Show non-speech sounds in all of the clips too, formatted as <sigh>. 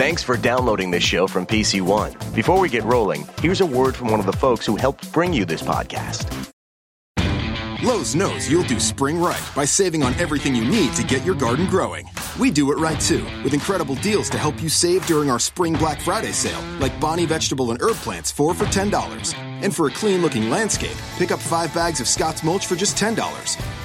Thanks for downloading this show from PC One. Before we get rolling, here's a word from one of the folks who helped bring you this podcast. Lowe's knows you'll do spring right by saving on everything you need to get your garden growing. We do it right too, with incredible deals to help you save during our Spring Black Friday sale, like Bonnie vegetable and herb plants, 4 for $10. And for a clean looking landscape, pick up 5 bags of Scott's mulch for just $10.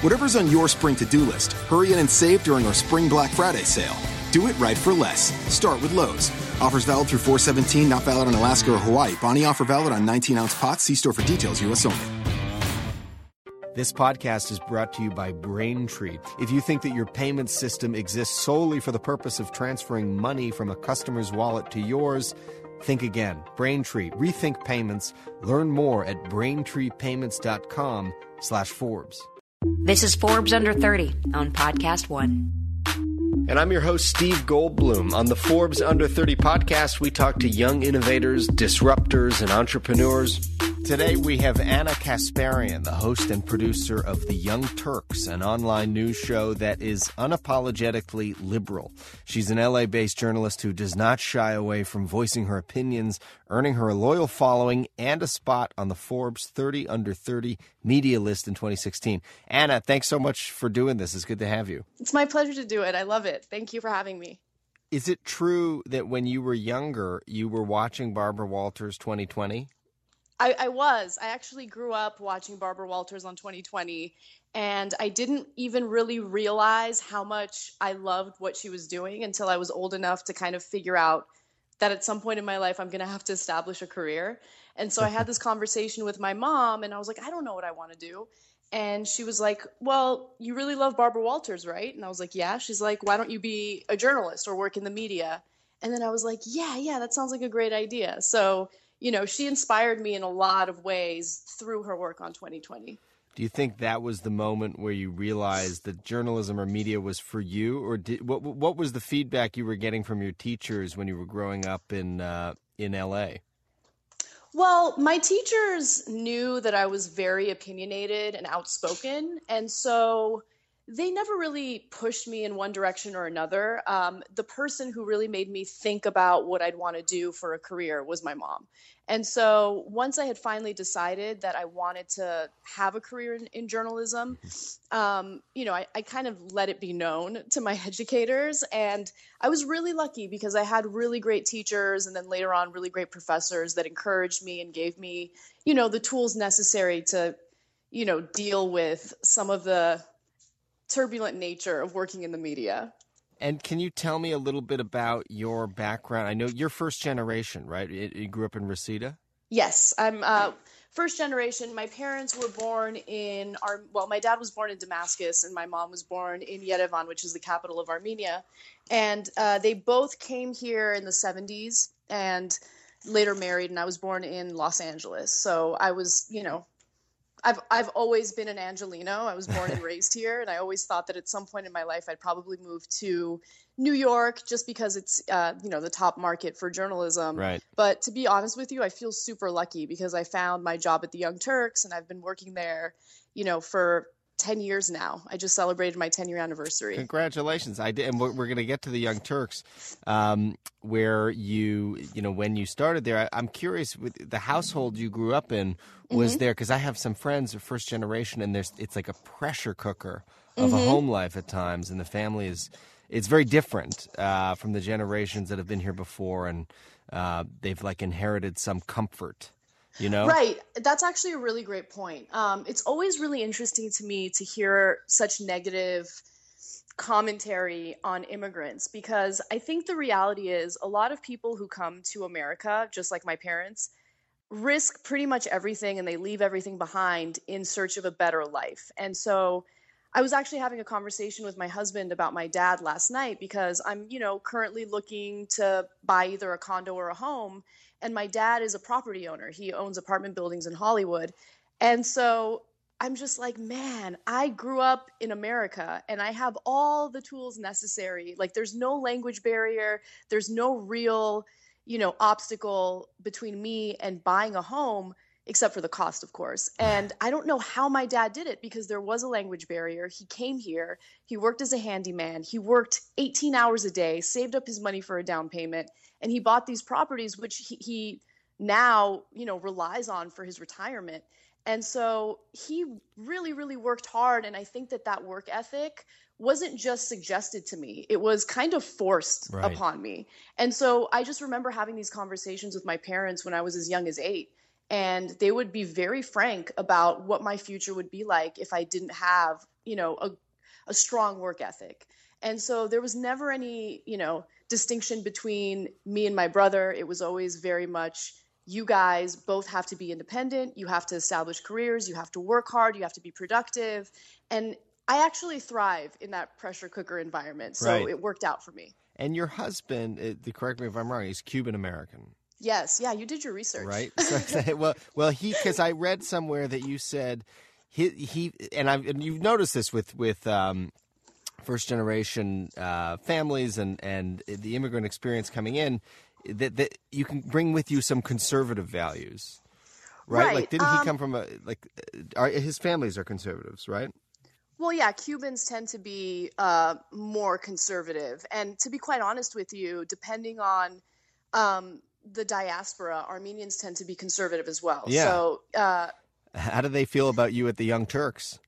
Whatever's on your spring to do list, hurry in and save during our Spring Black Friday sale. Do it right for less. Start with Lowe's. Offers valid through 417, not valid on Alaska or Hawaii. Bonnie offer valid on 19 ounce pots. See store for details, U.S. only. This podcast is brought to you by Braintree. If you think that your payment system exists solely for the purpose of transferring money from a customer's wallet to yours, think again. Braintree, rethink payments. Learn more at braintreepayments.com slash Forbes. This is Forbes Under 30 on Podcast One. And I'm your host, Steve Goldbloom. On the Forbes Under 30 podcast, we talk to young innovators, disruptors, and entrepreneurs. Today, we have Ana Kasparian, the host and producer of The Young Turks, an online news show that is unapologetically liberal. She's an LA based journalist who does not shy away from voicing her opinions, earning her a loyal following and a spot on the Forbes 30 Under 30 media list in 2016. Anna, thanks so much for doing this. It's good to have you. It's my pleasure to do it. I love it. Thank you for having me. Is it true that when you were younger, you were watching Barbara Walters 2020? I, I, was. I actually grew up watching Barbara Walters on 2020, and I didn't even really realize how much I loved what she was doing until I was old enough to kind of figure out that at some point in my life I'm going to have to establish a career. And so I had <laughs> this conversation with my mom, and I was like, I don't know what I want to do. And she was like, Well, you really love Barbara Walters, right? And I was like, Yeah. She's like, Why don't you be a journalist or work in the media? And then I was like, Yeah, yeah, that sounds like a great idea. So you know, she inspired me in a lot of ways through her work on 2020. Do you think that was the moment where you realized that journalism or media was for you, or did, what what was the feedback you were getting from your teachers when you were growing up in uh, in LA? Well, my teachers knew that I was very opinionated and outspoken, and so they never really pushed me in one direction or another. Um, the person who really made me think about what I'd want to do for a career was my mom. And so once I had finally decided that I wanted to have a career in, in journalism, um, you know, I, I, kind of let it be known to my <laughs> educators. And I was really lucky because I had really great teachers and then later on, really great professors that encouraged me and gave me, you know, the tools necessary to, you know, deal with some of the turbulent nature of working in the media. And can you tell me a little bit about your background? I know you're first generation, right? You grew up in Reseda? Yes, I'm uh, first generation. My parents were born in our well, my dad was born in Damascus, and my mom was born in Yerevan, which is the capital of Armenia. And uh, they both came here in the 70s and later married. And I was born in Los Angeles, so I was, you know, I've I've always been an Angeleno. I was born and <laughs> raised here, and I always thought that at some point in my life I'd probably move to New York just because it's uh, you know the top market for journalism. Right. But to be honest with you, I feel super lucky because I found my job at the Young Turks, and I've been working there, you know, for 10 years now. I just celebrated my 10 year anniversary. Congratulations. I did. And we're, we're going to get to the Young Turks, um, where you, you know, when you started there, I, am curious with the household you grew up in was mm-hmm. there because I have some friends of first generation and there's, it's like a pressure cooker of mm-hmm. a home life at times. And the family is, it's very different, uh, from the generations that have been here before. And, uh, they've like inherited some comfort you know? Right. That's actually a really great point. Um, it's always really interesting to me to hear such negative commentary on immigrants because i think the reality is a lot of people who come to america just like my parents risk pretty much everything and they leave everything behind in search of a better life. And so I was actually having a conversation with my husband about my dad last night because I'm, you know, currently looking to buy either a condo or a home and my dad is a property owner. He owns apartment buildings in Hollywood. And so I'm just like, man, I grew up in America and I have all the tools necessary. Like there's no language barrier, there's no real, you know, obstacle between me and buying a home except for the cost, of course. And I don't know how my dad did it because there was a language barrier. He came here, he worked as a handyman, he worked 18 hours a day, saved up his money for a down payment, and he bought these properties, which he, he now, you know, relies on for his retirement. And so he really, really worked hard. And I think that that work ethic wasn't just suggested to me, it was kind of forced right. upon me. And so I just remember having these conversations with my parents when I was as young as eight. And they would be very frank about what my future would be like if I didn't have, you know, a, a strong work ethic. And so there was never any, you know, distinction between me and my brother. It was always very much, you guys both have to be independent. You have to establish careers. You have to work hard. You have to be productive. And I actually thrive in that pressure cooker environment. So right. it worked out for me. And your husband, uh, correct me if I'm wrong, he's Cuban American. Yes. Yeah. You did your research. Right. <laughs> So, well, well, he, because I read somewhere that you said he, he, and I've, and you've noticed this with, with, um, first generation uh, families and, and the immigrant experience coming in that, that you can bring with you some conservative values, right? right. Like, didn't um, he come from a like? Uh, are, his families are conservatives, right? Well, yeah, Cubans tend to be uh, more conservative, and to be quite honest with you, depending on um, the diaspora, Armenians tend to be conservative as well. Yeah. So, uh, how do they feel about you at the Young Turks?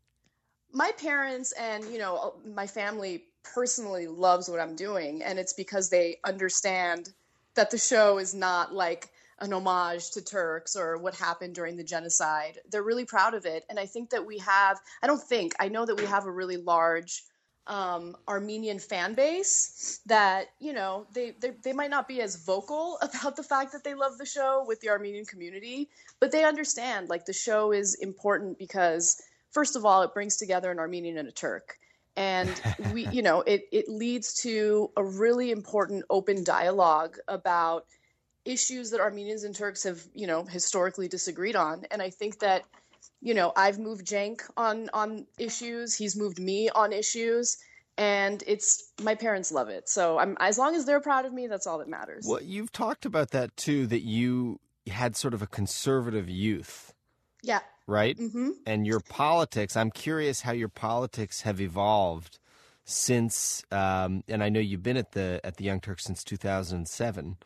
My parents and you know my family personally loves what I'm doing, and it's because they understand that the show is not like an homage to Turks or what happened during the genocide. They're really proud of it. And I think that we have, I don't think, I know that we have a really large um, Armenian fan base that, you know, they, they, they might not be as vocal <laughs> about the fact that they love the show with the Armenian community, but they understand like the show is important because, first of all, it brings together an Armenian and a Turk. And <laughs> we you know it, it leads to a really important open dialogue about issues that armenians and turks have you know historically disagreed on. And i think that you know i've moved cenk on on issues he's moved me on issues and it's my parents love it so i'm as long as they're proud of me that's all that matters well you've talked about that too that you had sort of a conservative youth yeah right? Mm-hmm. And your politics, I'm curious how your politics have evolved since. Um, and I know you've been at the at the Young Turks since 2007.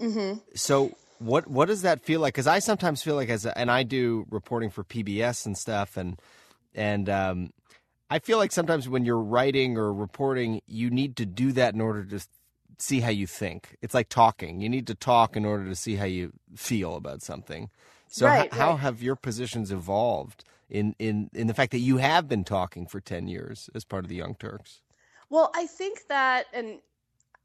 Mm-hmm. So what what does that feel like? Because I sometimes feel like as a, and I do reporting for PBS and stuff, and and um, I feel like sometimes when you're writing or reporting, you need to do that in order to see how you think. It's like talking. You need to talk in order to see how you feel about something. So right, h- how have your positions evolved in, in, in the fact that you have been talking for 10 years as part of the Young Turks? Well, I think that, and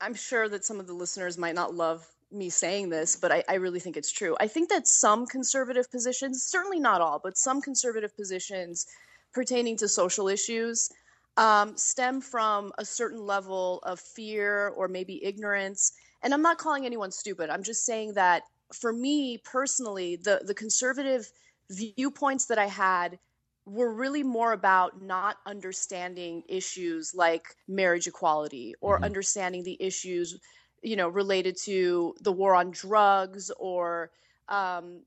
I'm sure that some of the listeners might not love me saying this, but I, I, really think it's true. I think that some conservative positions, certainly not all, but some conservative positions pertaining to social issues um, stem from a certain level of fear or maybe ignorance. And I'm not calling anyone stupid. I'm just saying that for me personally, the the conservative viewpoints that I had were really more about not understanding issues like marriage equality or mm-hmm. understanding the issues you know related to the war on drugs or um,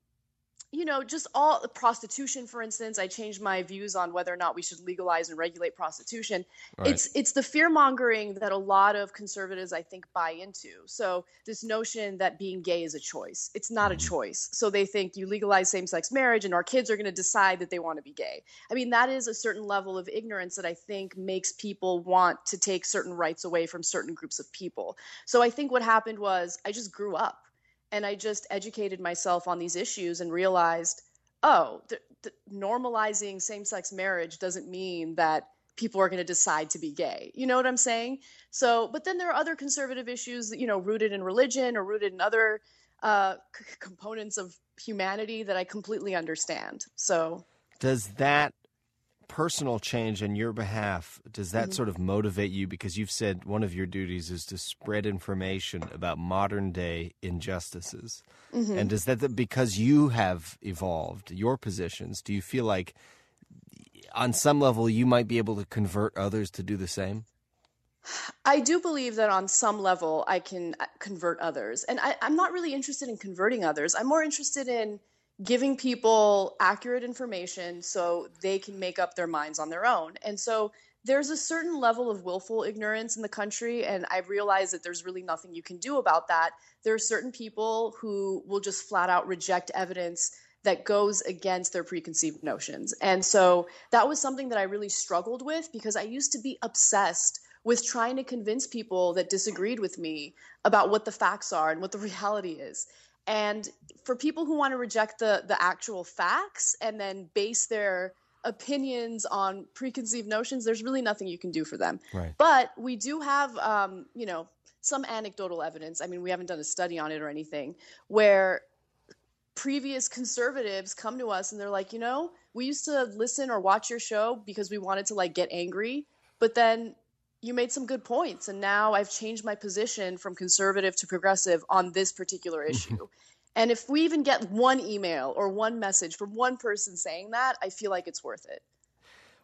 you know, just all prostitution, for instance, I changed my views on whether or not we should legalize and regulate prostitution. Right. It's it's the fear mongering that a lot of conservatives, I think, buy into. So this notion that being gay is a choice, it's not mm-hmm. a choice. So they think you legalize same-sex marriage, and our kids are going to decide that they want to be gay. I mean, that is a certain level of ignorance that I think makes people want to take certain rights away from certain groups of people. So I think what happened was I just grew up and I just educated myself on these issues and realized, oh, th- th- normalizing same sex marriage doesn't mean that people are going to decide to be gay. You know what I'm saying? So, but then there are other conservative issues, you know, rooted in religion or rooted in other uh, c- components of humanity that I completely understand. So, does that personal change on your behalf, does that mm-hmm. sort of motivate you? Because you've said one of your duties is to spread information about modern day injustices. Mm-hmm. And does that, because you have evolved your positions, do you feel like on some level you might be able to convert others to do the same? I do believe that on some level I can uh, convert others. And I, I'm not really interested in converting others. I'm more interested in giving people accurate information so they can make up their minds on their own. And so there's a certain level of willful ignorance in the country, and I realize that there's really nothing you can do about that. There are certain people who will just flat out reject evidence that goes against their preconceived notions. And so that was something that I really struggled with because I used to be obsessed with trying to convince people that disagreed with me about what the facts are and what the <laughs> reality is. And for people who want to reject the the actual facts and then base their opinions on preconceived notions, there's really nothing you can do for them. Right. But we do have, um, you know, some anecdotal evidence. I mean, we haven't done a study on it or anything, where previous conservatives come to us and they're like, you know, we used to listen or watch your show because we wanted to like get angry, but then you made some good points and now I've changed my position from conservative to progressive on this particular issue. and if we even get one email or one message from one person saying that, I feel like it's worth it.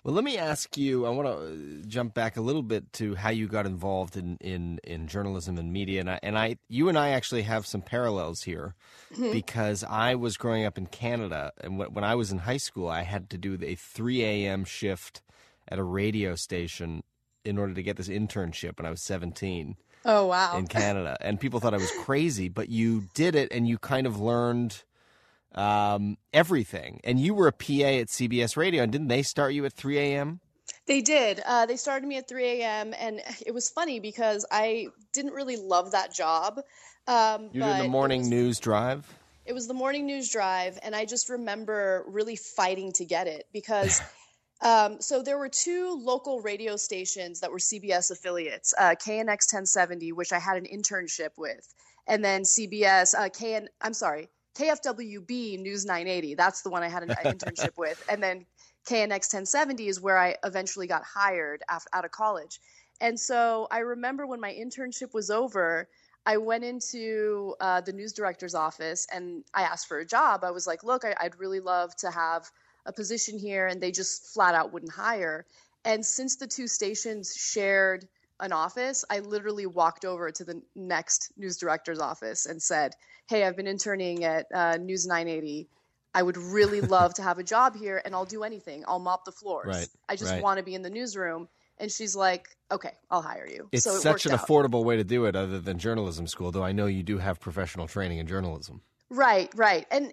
Well, let me ask you. I want to jump back a little bit to how you got involved in, in, in journalism and media, and I, and I, you and I actually have some parallels here, mm-hmm. because I was growing up in Canada, and when I was in high school, I had to do a three a.m. shift at a radio station in order to get this internship when I was seventeen. Oh wow! In Canada, and people thought I was crazy, but you did it, and you kind of learned um, everything. And you were a PA at CBS Radio, and didn't they start you at 3 a.m.? They did. Uh, they started me at 3 a.m. and it was funny because I didn't really love that job. Um, you did the morning was, news drive. It was the morning news drive, and I just remember really fighting to get it because. <laughs> Um, so there were two local radio stations that were CBS affiliates, uh, KNX 1070, which I had an internship with, and then CBS, uh, KN, I'm sorry, KFWB News 980. That's the one I had an internship <laughs> with. And then KNX 1070 is where I eventually got hired after, out of college. And so I remember when my internship was over, I went into uh, the news director's office and I asked for a job. I was like, look, I, I'd really love to have a position here. And they just flat out wouldn't hire. And since the two stations shared an office, I literally walked over to the next news director's office and said, Hey, I've been interning at uh, News 980. I would really <laughs> love to have a job here and I'll do anything. I'll mop the floors. Right, I just right. want to be in the newsroom. And she's like, okay, I'll hire you. It's so it such an out. affordable way to do it other than journalism school, though I know you do have professional training in journalism. Right, right. And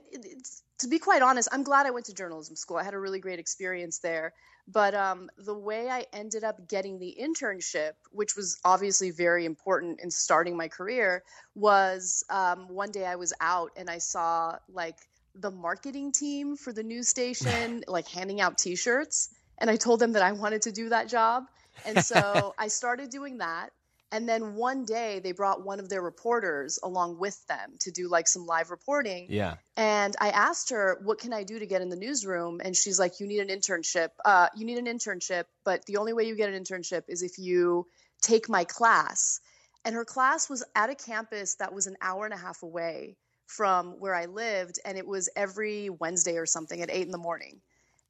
to be quite honest, I'm glad I went to journalism school. I had a really great experience there. But um, the way I ended up getting the internship, which was obviously very important in starting my career, was um, one day I was out and I saw like the marketing team for the news station <laughs> like handing out T-shirts, and I told them that I wanted to do that job, and so <laughs> I started doing that. And then one day they brought one of their reporters along with them to do like some live reporting. Yeah. And I asked her, what can I do to get in the newsroom? And she's like, you need an internship. Uh, you need an internship, but the only way you get an internship is if you take my class. And her class was at a campus that was an hour and a half away from where I lived. And it was every Wednesday or something at eight in the morning.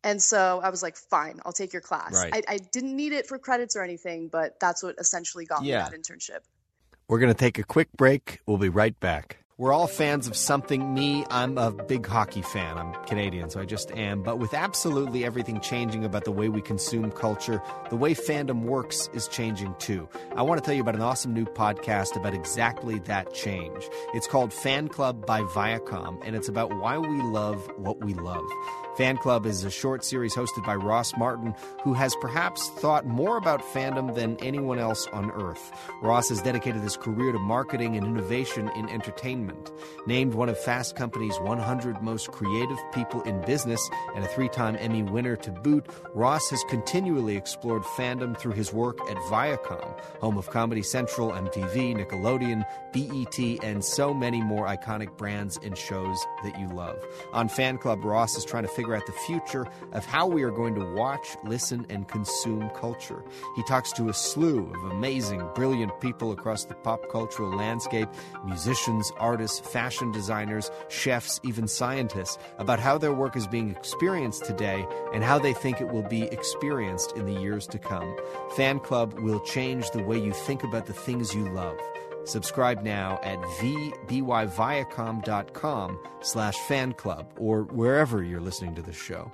And so I was like, fine, I'll take your class. Right. I, I, didn't need it for credits or anything, but that's what essentially got yeah. me that internship. We're going to take a quick break. We'll be right back. We're all fans of something. Me, I'm a big hockey fan. I'm Canadian, so I just am. But with absolutely everything changing about the way we consume culture, the way fandom works is changing too. I want to tell you about an awesome new podcast about exactly that change. It's called Fan Club by Viacom, and it's about why we love what we love. Fan Club is a short series hosted by Ross Martin, who has perhaps thought more about fandom than anyone else on earth. Ross has dedicated his career to marketing and innovation in entertainment. Named one of Fast Company's 100 most creative people in business and a three time Emmy winner to boot, Ross has continually explored fandom through his work at Viacom, home of Comedy Central, MTV, Nickelodeon, BET, and so many more iconic brands and shows that you love. On Fan Club, Ross is trying to figure figure out the future of how we are going to watch, listen, and consume culture. He talks to a slew of amazing, brilliant people across the pop cultural landscape musicians, artists, fashion designers, chefs, even scientists about how their work is being experienced today and how they think it will be experienced in the years to come. Fan Club will change the way you think about the things you love. Subscribe now at vbyviacom.com slash fan club or wherever you're listening to the show.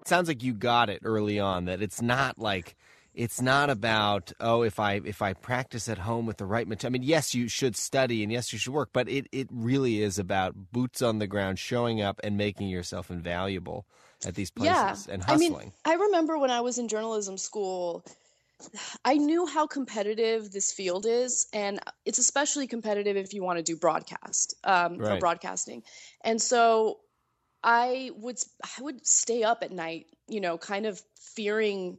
It sounds like you got it early on that it's not like it's not about oh if I if I practice at home with the right material. I mean, yes, you should study and yes, you should work, but it it really is about boots on the ground, showing up and making yourself invaluable at these places yeah. and hustling. I mean, I remember when I was in journalism school, I knew how competitive this field is, and it's especially competitive if you want to do broadcast um, Right. or broadcasting. And so I would I would stay up at night, you know, kind of fearing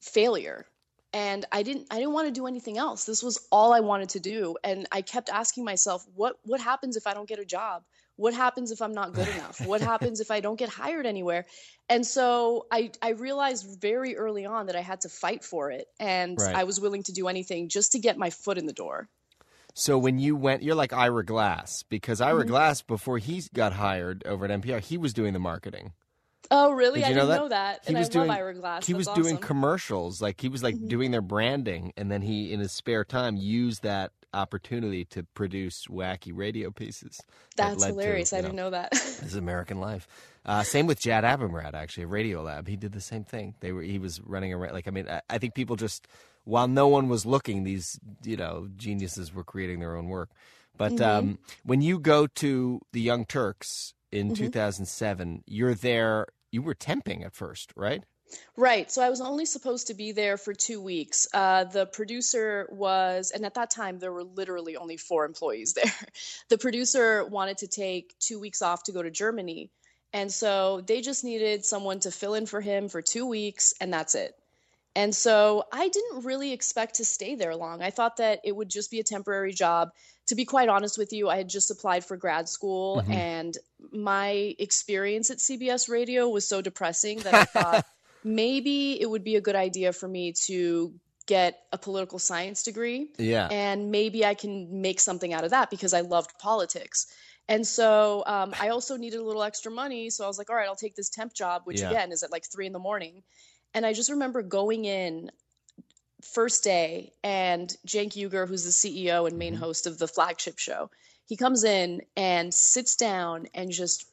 failure. And I didn't I didn't want to do anything else. This was all I wanted to do. And I kept asking myself, what what happens if I don't get a job? What happens if I'm not good enough? What <laughs> happens if I don't get hired anywhere? And so I I realized very early on that I had to fight for it and Right. I was willing to do anything just to get my foot in the door. So when you went, you're like Ira Glass because Ira Mm-hmm. Glass before he got hired over at NPR, he was doing the marketing. Oh, really? Did I know didn't that? know that. He and was I doing love Ira Glass. he was That's doing awesome. Mm-hmm. commercials, like he was like doing their branding, and then he in his spare time used that opportunity to produce wacky radio pieces. that That's to, hilarious. I you didn't know that. <laughs> This is American life. Uh, same with Jad Abumrad, actually, at Radio Lab. He did the same thing. They were he was running around. Like I mean, I, I think people just while no one was looking, these you know geniuses were creating their own work. But Mm-hmm. um, when you go to the Young Turks in Mm-hmm. 2007, you're there. You were temping at first, right? Right. So I was only supposed to be there for two weeks. Uh, the producer was, and at that time there were literally only four employees <laughs> there. The producer wanted to take two weeks off to go to Germany. And so they just needed someone to fill in for him for two weeks, and that's it. And so I didn't really expect to stay there long. I thought that it would just be a temporary job. To be quite honest with you, I had just applied for grad school, and my experience at CBS Radio was so depressing that I <laughs> thought maybe it would be a good idea for me to get a political science degree Yeah. and maybe I can make something out of that because I loved politics. And so um, I also needed a little extra money. So I was like, all right, I'll take this temp job, which Yeah. again is at like three in the morning. And I just remember going in first day and Cenk Uygur, who's the CEO and main host of the flagship show, he comes in and sits down and just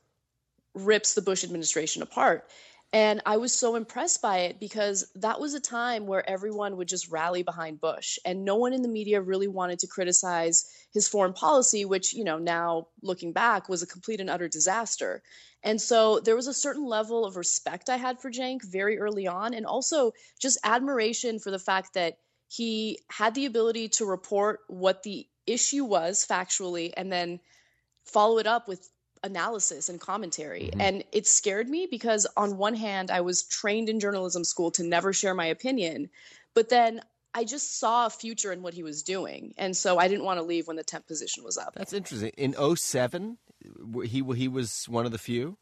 rips the Bush administration apart. And I was so impressed by it because that was a time where everyone would just rally behind Bush and no one in the media really wanted to criticize his foreign policy, which, you know, now looking back was a complete and utter disaster. And so there was a certain level of respect I had for Cenk very early on, and also just admiration for the fact that he had the ability to report what the issue was factually and then follow it up with analysis and commentary. Mm-hmm. And it scared me because, on one hand, I was trained in journalism school to never share my opinion, but then I just saw a future in what he was doing. And so I didn't want to leave when the temp position was up. That's interesting. In 07, he he was one of the few.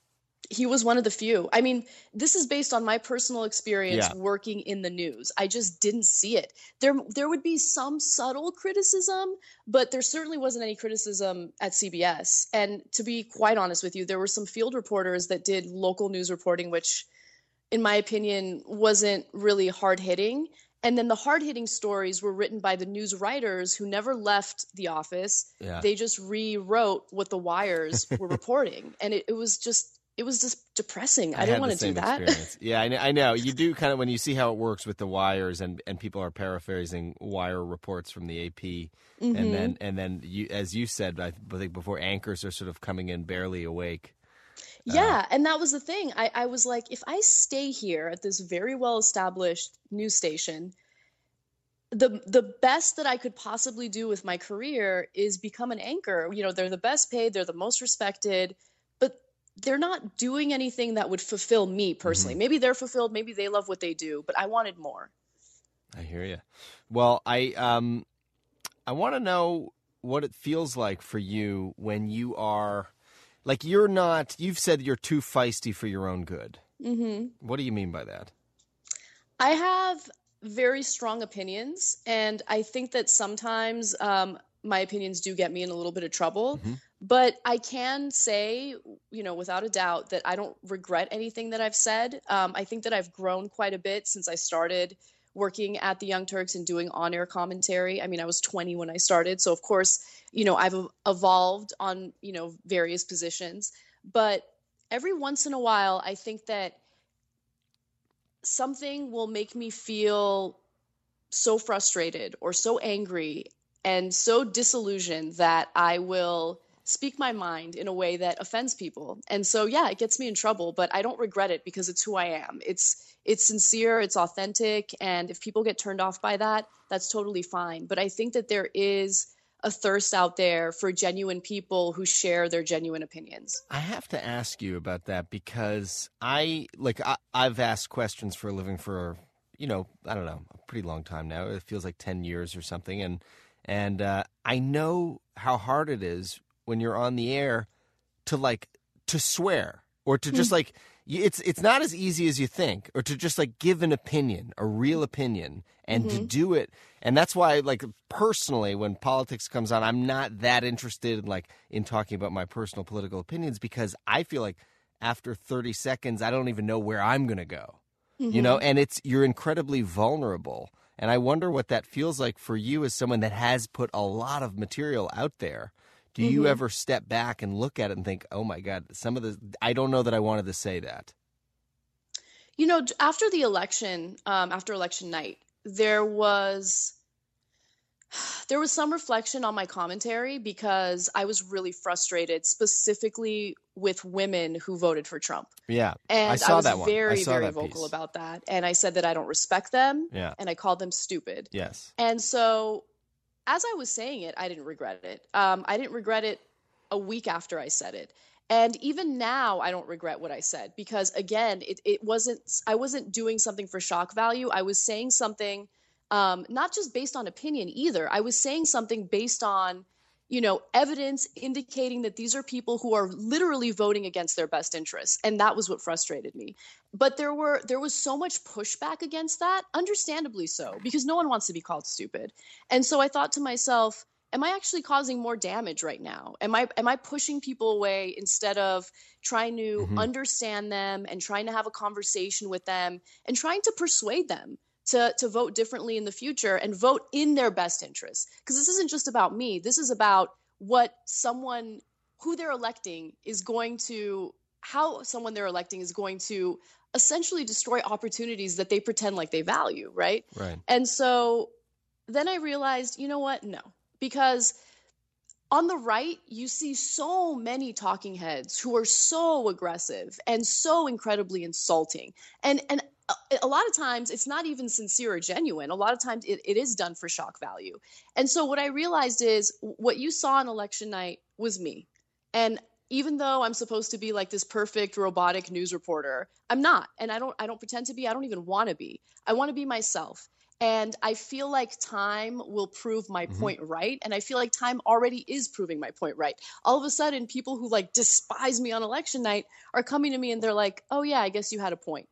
He was one of the few. I mean, this is based on my personal experience Yeah. working in the news. I just didn't see it. There there would be some subtle criticism, but there certainly wasn't any criticism at CBS. And to be quite honest with you, there were some field reporters that did local news reporting which in my opinion wasn't really hard-hitting. And then the hard-hitting stories were written by the news writers who never left the office. Yeah. They just rewrote what the wires were <laughs> reporting. And it, it was just it was just depressing. I, had didn't want to do that. experience. <laughs> yeah, I know, I know. You do kind of when you see how it works with the wires, and, and people are paraphrasing wire reports from the AP, Mm-hmm. and then and then you, as you said, I think before anchors are sort of coming in barely awake. Yeah, and that was the thing. I, I was like, if I stay here at this very well established news station, the the best that I could possibly do with my career is become an anchor. You know, they're the best paid, they're the most respected, they're not doing anything that would fulfill me personally. Maybe they're fulfilled, maybe they love what they do, but I wanted more. I hear you. Well, I um, I want to know what it feels like for you when you are, like, you're not. You've said you're too feisty for your own good. hmm What do you mean by that? I have very strong opinions, and I think that sometimes um, my opinions do get me in a little bit of trouble. But I can say, you know, without a doubt, that I don't regret anything that I've said. Um, I think that I've grown quite a bit since I started working at the Young Turks and doing on air commentary. I mean, I was 20 when I started. So, of course, you know, I've evolved on, you know, various positions. But every once in a while, I think that something will make me feel so frustrated or so angry and so disillusioned that I will speak my mind in a way that offends people. And so yeah, it gets me in trouble, but I don't regret it because it's who I am. It's it's sincere, it's authentic, and if people get turned off by that, that's totally fine. But I think that there is a thirst out there for genuine people who share their genuine opinions. I have to ask you about that because I like I, I've asked questions for a living for you know I don't know a pretty long time now. It feels like ten years or something, and and uh, I know how hard it is when you're on the air to like to swear or to just hmm. like it's it's not as easy as you think or to just like give an opinion a real opinion and mm-hmm. to do it and that's why like personally when politics comes on i'm not that interested in like in talking about my personal political opinions because i feel like after 30 seconds i don't even know where i'm going to go mm-hmm. you know mm-hmm. and it's you're incredibly vulnerable and i wonder what that feels like for you as someone that has put a lot of material out there do you mm-hmm. ever step back and look at it and think, "Oh my God, some of the I don't know that I wanted to say that." You know, after the election, um, after election night, there was <sighs> there was some reflection on my commentary because I was really frustrated, specifically with women who voted for Trump. Yeah, and I, saw I was that one. very, very vocal piece. about that, and I said that I don't respect them. Yeah, and I called them stupid. Yes, and so as I was saying it, I didn't regret it. Um, I didn't regret it a week after I said it. And even now, I don't regret what I said because, again, it, it wasn't, I wasn't doing something for shock value. I was saying something um, not just based on opinion either. I was saying something based on you know, evidence indicating that these are people who are literally voting against their best interests. And that was what frustrated me. But there were there was so much pushback against that, understandably so, because no one wants to be called stupid. And so I thought to myself, am I actually causing more damage right now? Am I am I pushing people away instead of trying to mm-hmm. understand them and trying to have a conversation with them and trying to persuade them to, to vote differently in the future and vote in their best interests. Because this isn't just about me, this is about what someone who they're electing is going to, how someone they're electing is going to essentially destroy opportunities that they pretend like they value, right? Right. And so then I realized, you know what? No, because on the right, you see so many talking heads who are so aggressive and so incredibly insulting. And and a lot of times it's not even sincere or genuine. A lot of times it, it is done for shock value. And so what I realized is what you saw on election night was me. And even though I'm supposed to be like this perfect robotic news reporter, I'm not. And I don't I don't pretend to be. I don't even want to be. I want to be myself. And I feel like time will prove my mm-hmm. point right. And I feel like time already is proving my point right. All of a sudden, people who like despise me on election night are coming to me and they're like, oh, yeah, I guess you had a point.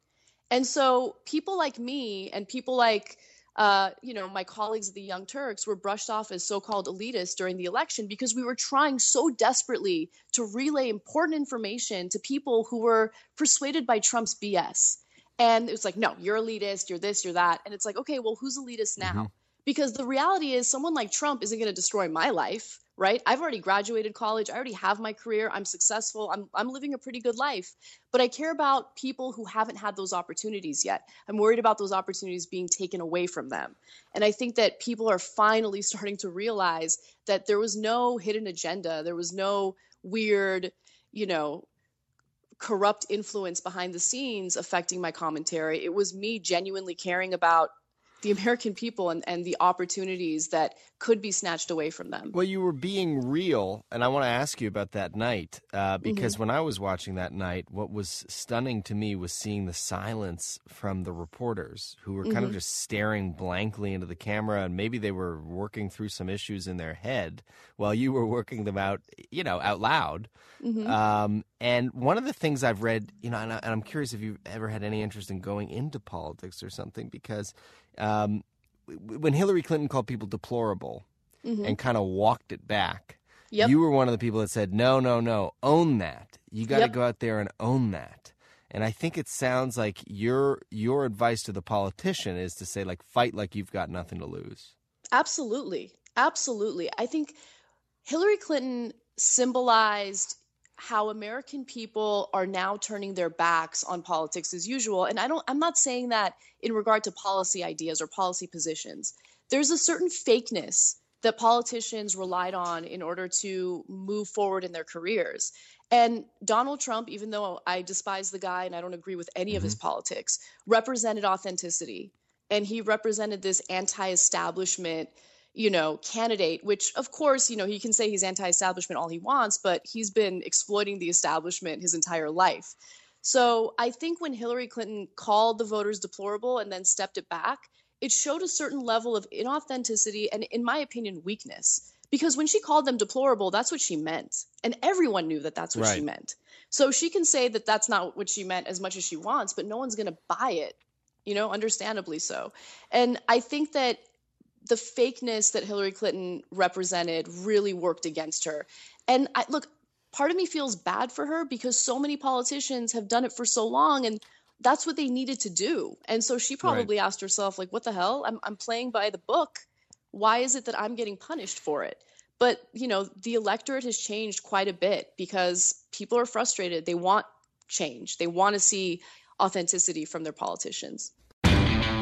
And so people like me and people like uh, you know, my colleagues at the Young Turks were brushed off as so-called elitists during the election because we were trying so desperately to relay important information to people who were persuaded by Trump's BS. And it was like, no, you're elitist, you're this, you're that. And it's like, okay, well, who's elitist now? Mm-hmm. Because the reality is, someone like Trump isn't going to destroy my life right? I've already graduated college. I already have my career. I'm successful. I'm, I'm living a pretty good life. But I care about people who haven't had those opportunities yet. I'm worried about those opportunities being taken away from them. And I think that people are finally starting to realize that there was no hidden agenda, there was no weird, you know, corrupt influence behind the scenes affecting my commentary. It was me genuinely caring about the American people and, and the opportunities that could be snatched away from them. Well, you were being real, and I want to ask you about that night uh, because mm-hmm. when I was watching that night, what was stunning to me was seeing the silence from the reporters who were kind mm-hmm. of just staring blankly into the camera, and maybe they were working through some issues in their head while you were working them out, you know, out loud. Mm-hmm. Um, and one of the things I've read, you know, and, I, am curious if you've ever had any interest in going into politics or something, because um, when Hillary Clinton called people deplorable mm-hmm. and kind of walked it back, yep. you were one of the people that said, no, no, no, own that. You got to yep. go out there and own that. And I think it sounds like your your advice to the politician is to say like fight like you've got nothing to lose. Absolutely. Absolutely. I think Hillary Clinton symbolized how American people are now turning their backs on politics as usual. And I don't I'm not saying that in regard to policy ideas or policy positions. There's a certain fakeness that politicians relied on in order to move forward in their careers. And Donald Trump, even though I despise the guy and I don't agree with any mm-hmm. of his mm-hmm. politics, represented authenticity. And he represented this anti establishment you know, candidate, which of course, you know, he can say he's anti establishment all he wants, but he's been exploiting the establishment his entire life. So I think when Hillary Clinton called the voters deplorable and then stepped it back, it showed a certain level of inauthenticity and, in my opinion, weakness. Because when she called them deplorable, that's what she meant. And everyone knew that that's what right. she meant. So she can say that that's not what she meant as much as she wants, but no one's going to buy it, you know, understandably so. And I think that the fakeness that Hillary Clinton represented really worked against her. And I look, part of me feels bad for her because so many politicians have done it for so long and that's what they needed to do. And so she probably right. asked herself like what the hell? I'm I'm playing by the book. Why is it that I'm getting punished for it? But, you know, the electorate has changed quite a bit because people are frustrated. They want change. They want to see authenticity from their politicians.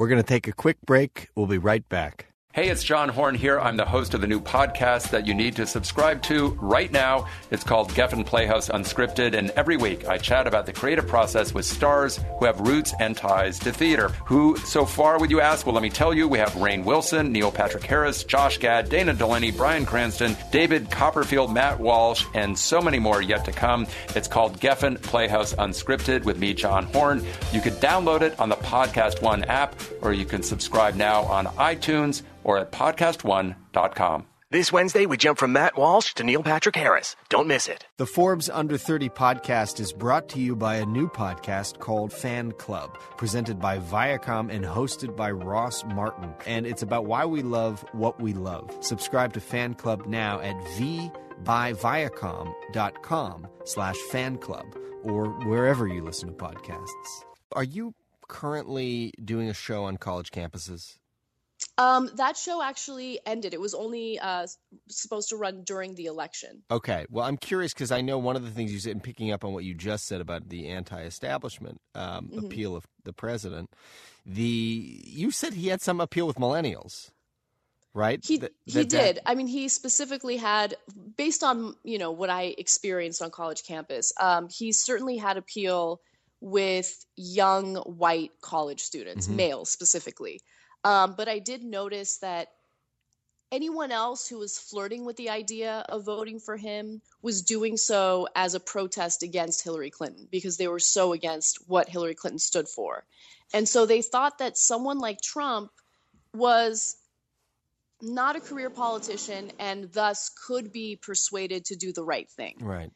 We're going to take a quick break. We'll be right back. Hey, it's John Horn here. I'm the host of the new podcast that you need to subscribe to right now. It's called Geffen Playhouse Unscripted, and every week I chat about the creative process with stars who have roots and ties to theater. Who so far would you ask? Well, let me tell you, we have Rainn Wilson, Neil Patrick Harris, Josh Gad, Dana Delany, Bryan Cranston, David Copperfield, Matt Walsh, and so many more yet to come. It's called Geffen Playhouse Unscripted with me, John Horn. You could download it on the Podcast One app, or you can subscribe now on iTunes or at podcastone.com. This Wednesday, we jump from Matt Walsh to Neil Patrick Harris. Don't miss it. The Forbes Under 30 podcast is brought to you by a new podcast called Fan Club, presented by Viacom and hosted by Ross Martin. And it's about why we love what we love. Subscribe to Fan Club now at vbyviacom.com slash fan club or wherever you listen to podcasts. Are you currently doing a show on college campuses? Um, that show actually ended. It was only uh, supposed to run during the election. Okay. Well, I'm curious because I know one of the things you said, and picking up on what you just said about the anti-establishment um, mm-hmm. appeal of the president, the you said he had some appeal with millennials, right? He that, he did. That... I mean, he specifically had, based on you know what I experienced on college campus, um, he certainly had appeal with young white college students, mm-hmm. males specifically. Um, but I did notice that anyone else who was flirting with the idea of voting for him was doing so as a protest against Hillary Clinton because they were so against what Hillary Clinton stood for. And so they thought that someone like Trump was not a career politician and thus could be persuaded to do the right thing. Right.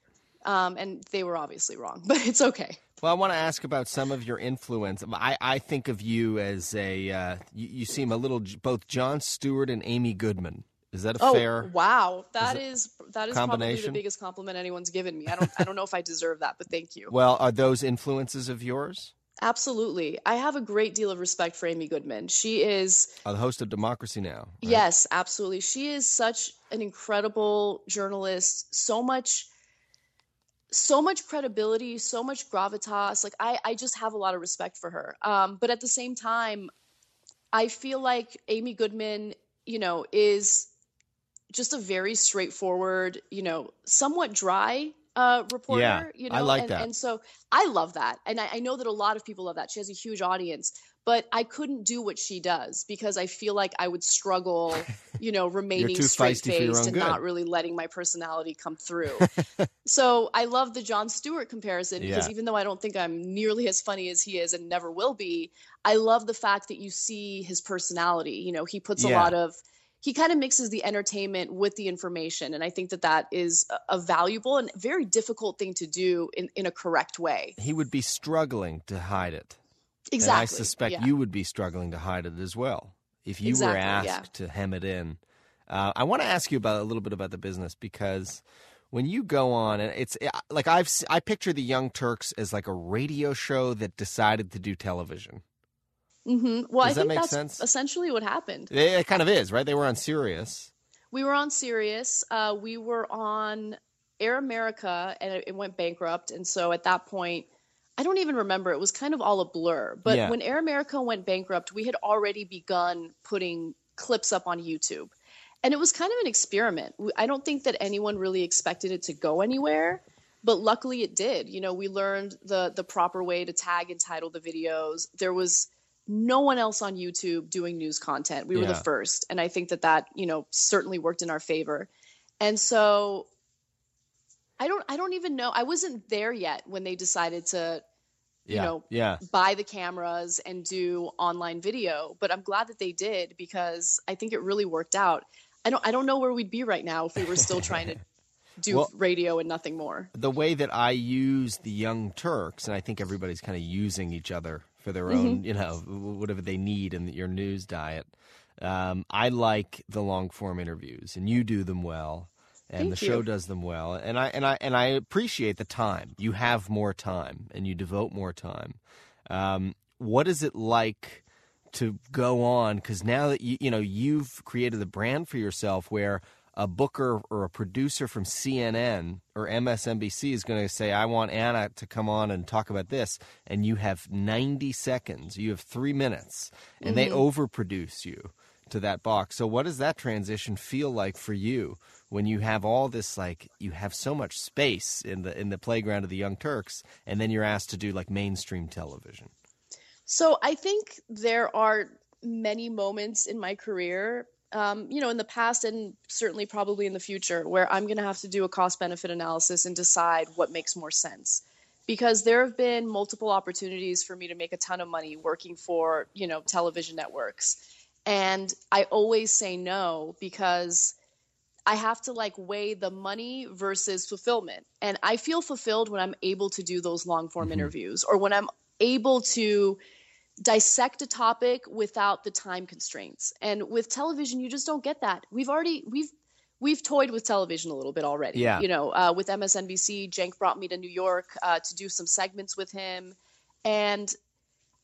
Um, and they were obviously wrong, <laughs> but it's okay. Well, I want to ask about some of your influence. I, I think of you as a uh, you, you, seem a little both Jon Stewart and Amy Goodman. Is that a oh, fair? Wow, that is, is that is probably the biggest compliment anyone's given me. I don't I don't know if I deserve that, but thank you. Well, are those influences of yours? Absolutely. I have a great deal of respect for Amy Goodman. She is uh, the host of Democracy Now. Right? Yes, absolutely. She is such an incredible journalist. So much so much credibility, so much gravitas. Like I, I just have a lot of respect for her. Um, but at the same time, I feel like Amy Goodman, you know, is just a very straightforward, you know, somewhat dry uh, reporter. Yeah, you know, I like and, that. And so I love that, and I, I know that a lot of people love that. She has a huge audience, but I couldn't do what she does because I feel like I would struggle, <laughs> you know, remaining straight feisty for your faced and good. not really letting my personality come through. <laughs> so I love the Jon Stewart comparison because even though I don't think I'm nearly as funny as he is and never will be, I love the fact that you see his personality. You know, he puts a lot of he kind of mixes the entertainment with the information and i think that that is a, a valuable and very difficult thing to do in, in a correct way He would be struggling to hide it. Exactly And I suspect yeah. you would be struggling to hide it as well if you were asked yeah. to hem it in. Uh, I want to ask you about a little bit about the business because when you go on, and it's like I've I picture the Young Turks as like a radio show that decided to do television. hmm well Does that i think make that's sense? essentially what happened It, it kind of is, right? They were on Sirius. we were on Sirius. Uh, we were on Air America, and it, it went bankrupt. And so at that point, I don't even remember. It was kind of all a blur. But Yeah. when Air America went bankrupt, we had already begun putting clips up on YouTube, and it was kind of an experiment. I don't think that anyone really expected it to go anywhere. But luckily, it did. You know, we learned the the proper way to tag and title the videos. There was no one else on YouTube doing news content. We were the first, and I think that that you know certainly worked in our favor. And so, I don't I don't even know. I wasn't there yet when they decided to you Yeah, know yeah. buy the cameras and do online video. But I'm glad that they did because I think it really worked out. I don't I don't know where we'd be right now if we were still trying to <laughs> do Well- radio and nothing more. the way that I use the Young Turks, and I think everybody's kind of using each other for their Mm-hmm. own, you know, whatever they need in your news diet. Um, I like the long form interviews, and you do them well, and Thank the show does them well, and I and I and I appreciate the time. You have more time, and you devote more time. Um, what is it like? to go on because now that you you know you've created the brand for yourself where a booker or a producer from CNN or MSNBC is going to say I want Ana to come on and talk about this and you have 90 seconds you have 3 minutes and they overproduce you to that box so what does that transition feel like for you when you have all this like you have so much space in the in the playground of the young turks and then you're asked to do like mainstream television So I think there are many moments in my career, um, you know, in the past and certainly probably in the future, where I'm going to have to do a cost benefit analysis and decide what makes more sense. Because there have been multiple opportunities for me to make a ton of money working for, you know, television networks. And I always say no because I have to like weigh the money versus fulfillment. And I feel fulfilled when I'm able to do those long form interviews or when I'm able to dissect a topic without the time constraints. And with television, you just don't get that. We've already we've we've toyed with television a little bit already. Yeah. You know, uh, with MSNBC, Cenk brought me to New York uh, to do some segments with him, and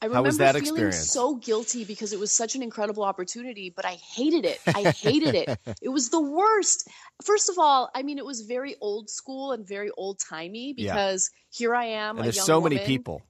I How remember was that feeling experience? so guilty because it was such an incredible opportunity, but I hated it. I hated it. <laughs> It was the worst. First of all, I mean, it was very old school and very old timey Yeah. because here I am, and there's so many people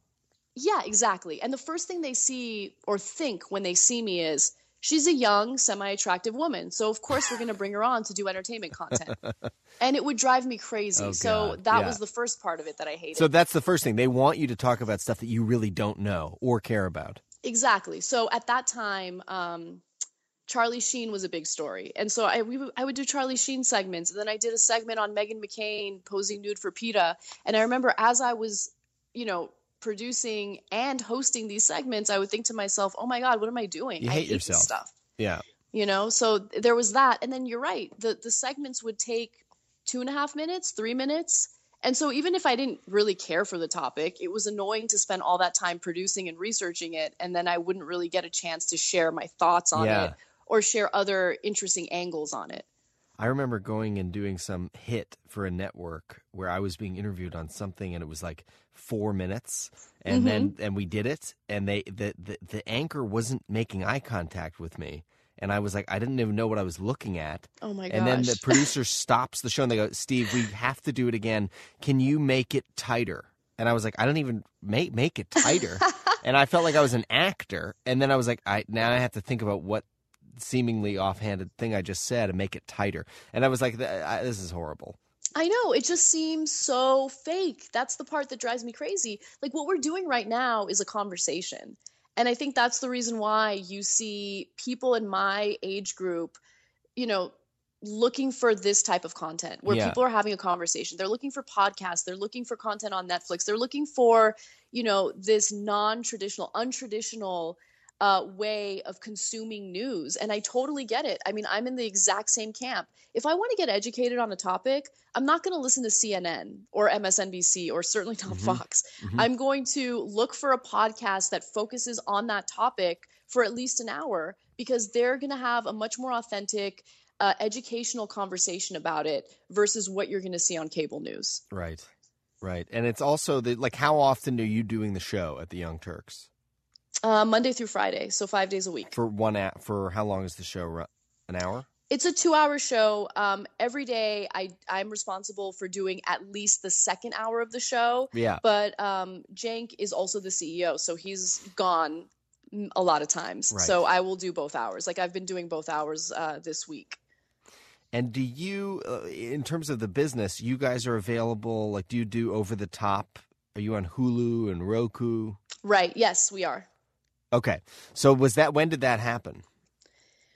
Yeah, exactly. And the first thing they see or think when they see me is she's a young, semi attractive woman. So, of course, we're going to bring her on to do entertainment content. <laughs> and it would drive me crazy. Oh, so, that Yeah. was the first part of it that I hated. So that's the first thing. They want you to talk about stuff that you really don't know or care about. exactly. So, at that time, um, Charlie Sheen was a big story. And so I, we, I would do Charlie Sheen segments. And then I did a segment on Meghan McCain posing nude for PETA. And I remember as I was, you know, producing and hosting these segments, I would think to myself, oh my God, what am I doing? You I hate hate yourself. stuff. Yeah. you know so there was that and then you're right the the segments would take two and a half minutes three minutes and so even if i didn't really care for the topic it was annoying to spend all that time producing and researching it and then i wouldn't really get a chance to share my thoughts on Yeah. it or share other interesting angles on it I remember going and doing some hit for a network where I was being interviewed on something and it was like four minutes and then Mm-hmm. and we did it and they the, the the anchor wasn't making eye contact with me and I was like I didn't even know what I was looking at. Oh my And then the <laughs> producer stops the show and they go, Steve, we have to do it again. Can you make it tighter? And I was like, I don't even make make it tighter. <laughs> and I felt like I was an actor. And then I was like, I now I have to think about what seemingly offhanded thing I just said and make it tighter. And I was like, this is horrible. I know. It just seems so fake. That's the part that drives me crazy. Like what we're doing right now is a conversation. And I think that's the reason why you see people in my age group, you know, looking for this type of content where Yeah. people are having a conversation. They're looking for podcasts, they're looking for content on Netflix. They're looking for, you know, this non-traditional, untraditional uh, way of consuming news. And I totally get it. I mean, I'm in the exact same camp. If I want to get educated on a topic, I'm not going to listen to CNN or MSNBC or certainly not Fox. I'm going to look for a podcast that focuses on that topic for at least an hour because they're going to have a much more authentic, uh, educational conversation about it versus what you're going to see on cable news. Right. Right. And it's also the like how often are you doing the show at the Young Turks? Uh, Monday through Friday, so five days a week. For one a- for how long is the show? An hour? It's a two-hour show. Um, every day, I I'm responsible for doing at least the second hour of the show. Yeah. But um, Cenk is also the CEO, so he's gone a lot of times. Right. So I will do both hours. Like I've been doing both hours uh, this week. And do you, uh, in terms of the business, you guys are available? Like, do you do over the top? Are you on Hulu and Roku? Right? Yes, we are. Okay. So was that when did that happen?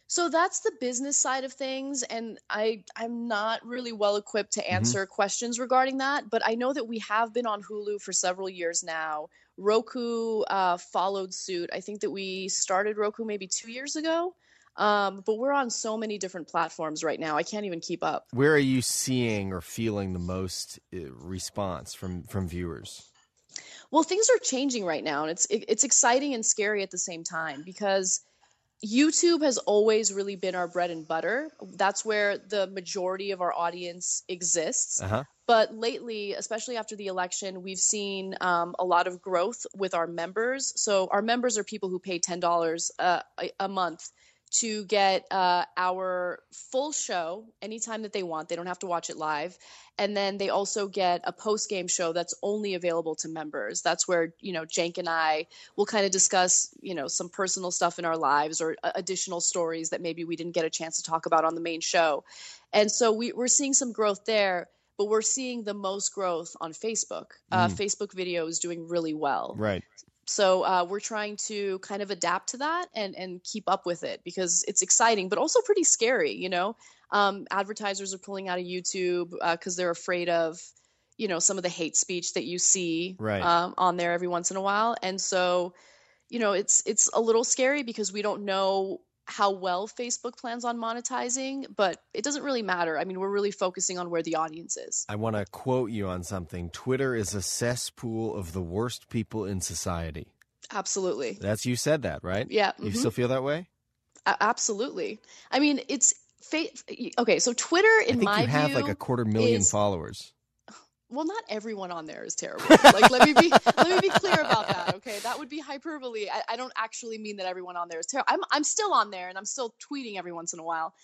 So that's the business side of things, and I I'm not really well equipped to answer questions regarding that. But I know that we have been on Hulu for several years now. Roku uh, followed suit. I think that we started Roku maybe two years ago. Um, but we're on so many different platforms right now. I can't even keep up. Where are you seeing or feeling the most uh, response from from viewers? Well, things are changing right now, and it's it, it's exciting and scary at the same time because YouTube has always really been our bread and butter. That's where the majority of our audience exists. Uh huh. But lately, especially after the election, we've seen um, a lot of growth with our members. So our members are people who pay ten dollars uh, a, a month to get uh, our full show anytime that they want. They don't have to watch it live, and then they also get a post game show that's only available to members. That's where you know Cenk and I will kind of discuss you know some personal stuff in our lives or uh, additional stories that maybe we didn't get a chance to talk about on the main show. And so we, we're seeing some growth there, but we're seeing the most growth on Facebook. Uh, Facebook video is doing really well. Right. So uh, we're trying to kind of adapt to that and and keep up with it because it's exciting, but also pretty scary. You know, um, advertisers are pulling out of YouTube because they're afraid of you know some of the hate speech that you see Right. um, on there every once in a while, and so you know it's it's a little scary because we don't know how well Facebook plans on monetizing, but it doesn't really matter. I mean, we're really focusing on where the audience is. I want to quote you on something. Twitter is a cesspool of the worst people in society. Absolutely. That's you said that, right? Yeah. You mhm. still feel that way? A- absolutely. I mean, it's fa- okay. So Twitter, in I think my you have view, like a quarter million is- followers. Well, not everyone on there is terrible. Like, let me be <laughs> let me be clear about that. Okay, that would be hyperbole. I, I don't actually mean that everyone on there is terrible. I'm I'm still on there and I'm still tweeting every once in a while.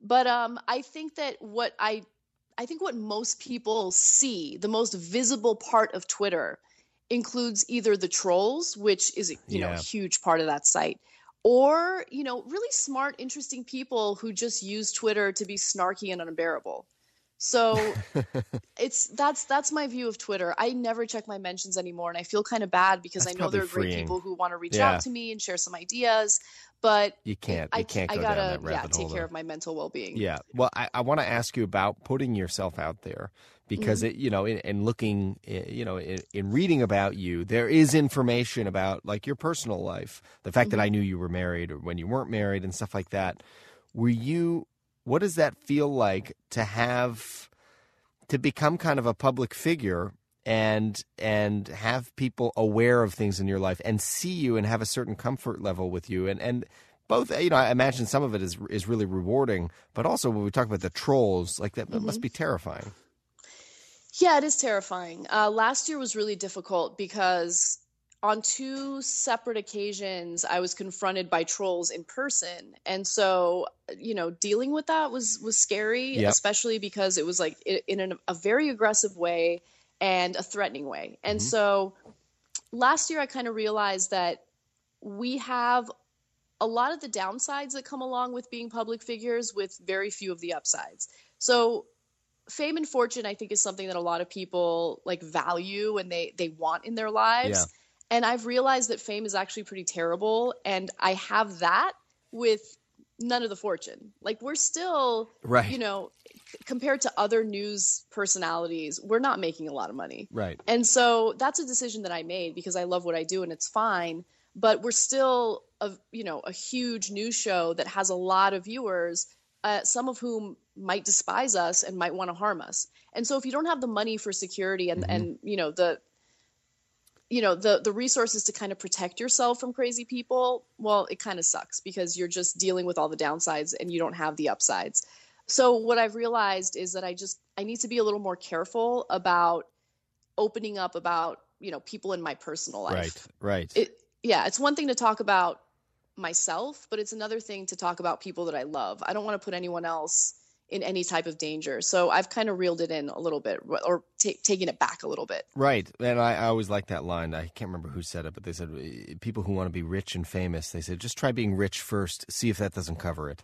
But um, I think that what I I think what most people see, the most visible part of Twitter, includes either the trolls, which is you know a huge part of that site, or you know really smart, interesting people who just use Twitter to be snarky and unbearable. So <laughs> it's that's that's my view of Twitter. I never check my mentions anymore, and I feel kind of bad because That's I know there are great freeing. people who want to reach Yeah. out to me and share some ideas, but You can't. I You can't I go gotta down that yeah take hole. care though. of my mental well being. Yeah. Well, I, I want to ask you about putting yourself out there because Mm-hmm. it, you know, in, in looking, you know, in, in reading about you, there is information about like your personal life, the fact that Mm-hmm. I knew you were married or when you weren't married and stuff like that. Were you? What does that feel like to have to become kind of a public figure? And and have people aware of things in your life and see you and have a certain comfort level with you and and both you know i imagine some of it is is really rewarding but also when we talk about the trolls like that, that must Mm-hmm. be terrifying Yeah, it is terrifying. Uh, last year was really difficult because on two separate occasions I was confronted by trolls in person, and so you know dealing with that was was scary, Yep. especially because it was like in an, a very aggressive way and a threatening way. And mm-hmm. so last year I kind of realized that we have a lot of the downsides that come along with being public figures with very few of the upsides. So fame and fortune I think is something that a lot of people like value and they they want in their lives. Yeah. And I've realized that fame is actually pretty terrible and I have that with none of the fortune. Like we're still Right. you know compared to other news personalities, we're not making a lot of money. Right. And so that's a decision that I made because I love what I do and it's fine. But we're still a you know a huge news show that has a lot of viewers, uh, some of whom might despise us and might want to harm us. And so if you don't have the money for security and and you know the you know the the resources to kind of protect yourself from crazy people, well, it kind of sucks because you're just dealing with all the downsides and you don't have the upsides. So what I've realized is that I just I need to be a little more careful about opening up about you know people in my personal life. Right. Right. It yeah, it's one thing to talk about myself, but it's another thing to talk about people that I love. I don't want to put anyone else in any type of danger. So I've kind of reeled it in a little bit or ta taking it back a little bit. Right, and I, I always like that line. I can't remember who said it, but they said uh, people who want to be rich and famous. They said just try being rich first, see if that doesn't cover it.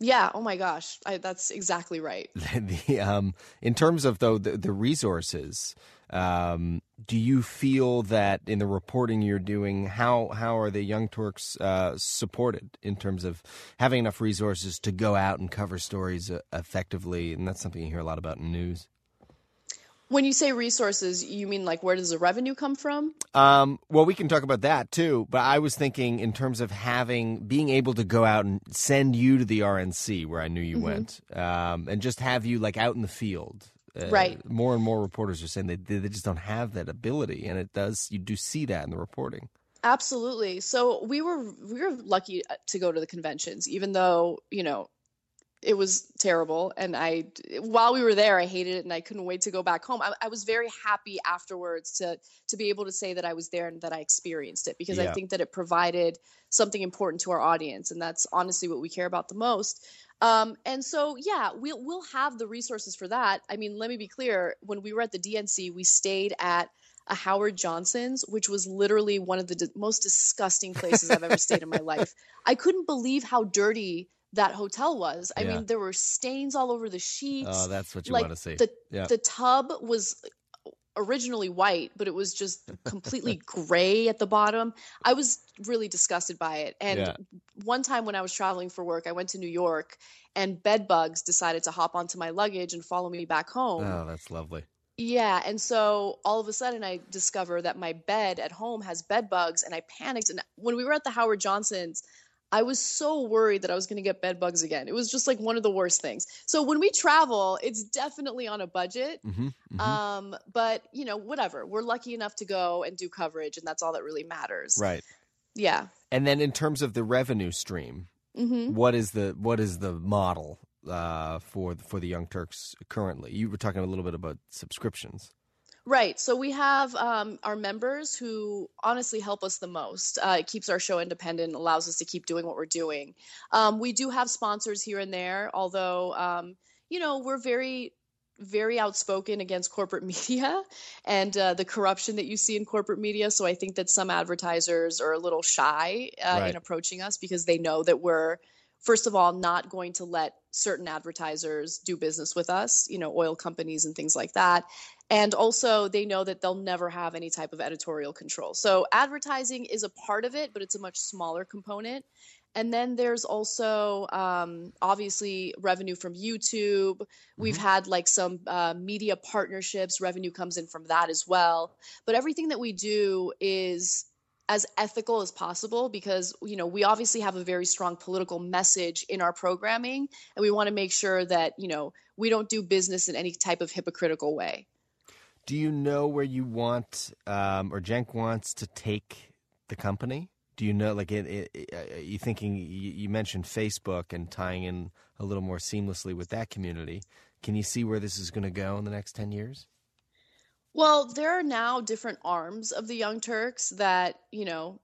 Yeah. Oh my gosh. I, that's exactly right. <laughs> the um, in terms of though the, the resources, um, do you feel that in the reporting you're doing, how how are the Young Turks uh, supported in terms of having enough resources to go out and cover stories uh, effectively? And that's something you hear a lot about in news. When you say resources, you mean like where does the revenue come from? Um, well, we can talk about that too. But I was thinking in terms of having being able to go out and send you to the RNC where I knew you went, um, and just have you like out in the field. Uh, Right. More and more reporters are saying they they just don't have that ability, and it does. You do see that in the reporting. Absolutely. So we were we were lucky uh, to go to the conventions, even though you know it was terrible. And I, while we were there, I hated it, and I couldn't wait to go back home. I, I was very happy afterwards to to be able to say that I was there and that I experienced it because Yeah. I think that it provided something important to our audience, and that's honestly what we care about the most. Um, and so, yeah, we'll we'll have the resources for that. I mean, let me be clear: when we were at the DNC, we stayed at a Howard Johnson's, which was literally one of the di- most disgusting places I've ever stayed in my life. <laughs> I couldn't believe how dirty that hotel was. I Yeah. mean, there were stains all over the sheets. Oh, that's what you like want to see. the Yeah. the tub was originally white, but it was just <laughs> completely gray at the bottom. I was really disgusted by it. And Yeah. one time when I was traveling for work, I went to New York and bed bugs decided to hop onto my luggage and follow me back home. Oh, that's lovely. Yeah, and so all of a sudden I discover that my bed at home has bed bugs and I panicked and when we were at the Howard Johnson's I was so worried that I was going to get bed bugs again. It was just like one of the worst things. So when we travel, it's definitely on a budget. hmm Um, but you know, whatever. We're lucky enough to go and do coverage and that's all that really matters. right. Yeah. And then in terms of the revenue stream, Mhm. what is the what is the model uh, for for the Young Turks currently? You were talking a little bit about subscriptions. Right. So we have um, our members who honestly help us the most. Uh, it keeps our show independent, allows us to keep doing what we're doing. Um, we do have sponsors here and there, although, um, you know, we're very, very outspoken against corporate <laughs> media and uh, the corruption that you see in corporate media. So I think that some advertisers are a little shy uh, Right. in approaching us because they know that we're, first of all, not going to let certain advertisers do business with us, you know, oil companies and things like that. And also, they know that they'll never have any type of editorial control. So, advertising is a part of it, but it's a much smaller component. And then there's also um, obviously revenue from YouTube. We've had like some uh, media partnerships, revenue comes in from that as well. But everything that we do is as ethical as possible because you know we obviously have a very strong political message in our programming and we want to make sure that you know we don't do business in any type of hypocritical way Do you know where you want um, or Cenk wants to take the company? Do you know, like, it, it, uh, you thinking? You, mentioned Facebook and tying in a little more seamlessly with that community. Can you see where this is going to go in the next ten years? Well, there are now different arms of the Young Turks that, you know,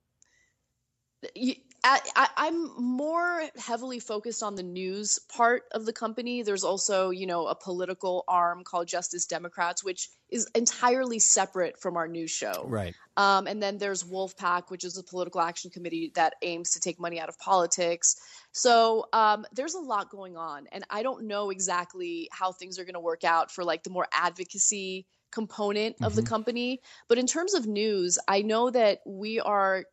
I, am more heavily focused on the news part of the company. There's also, you know, a political arm called Justice Democrats, which is entirely separate from our news show. Right. Um, and then there's Wolf PAC, which is a political action committee that aims to take money out of politics. So um, there's a lot going on, and I don't know exactly how things are going to work out for like the more advocacy component of mm-hmm. the company. But in terms of news, I know that we are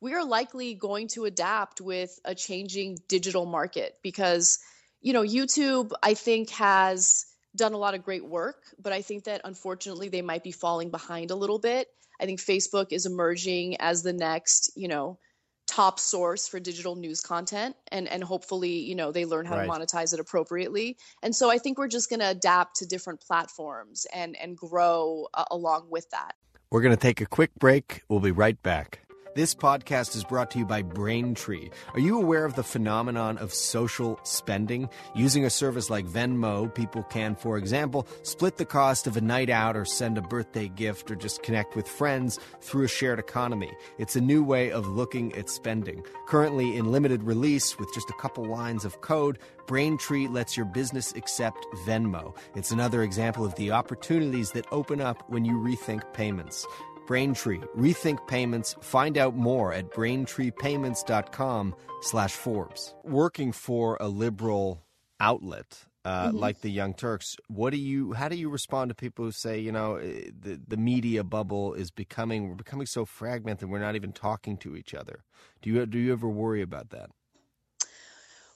we are likely going to adapt with a changing digital market because you know YouTube I think has done a lot of great work, but I think that unfortunately they might be falling behind a little bit. I think Facebook is emerging as the next, you know, top source for digital news content and and hopefully, you know, they learn how right. to monetize it appropriately. And so I think we're just going to adapt to different platforms and and grow uh, along with that. We're going to take a quick break. We'll be right back. This podcast is brought to you by Braintree. Are you aware of the phenomenon of social spending? Using a service like Venmo, people can, for example, split the cost of a night out or send a birthday gift or just connect with friends through a shared economy. It's a new way of looking at spending. Currently in limited release with just a couple lines of code, Braintree lets your business accept Venmo. It's another example of the opportunities that open up when you rethink payments. Braintree. Rethink payments. Find out more at braintreepayments.com slash Forbes. Working for a liberal outlet uh, mm-hmm. like the Young Turks, what do you? How do you respond to people who say, you know, eh, the the media bubble is becoming we're becoming so fragmented, we're not even talking to each other? Do you do you ever worry about that?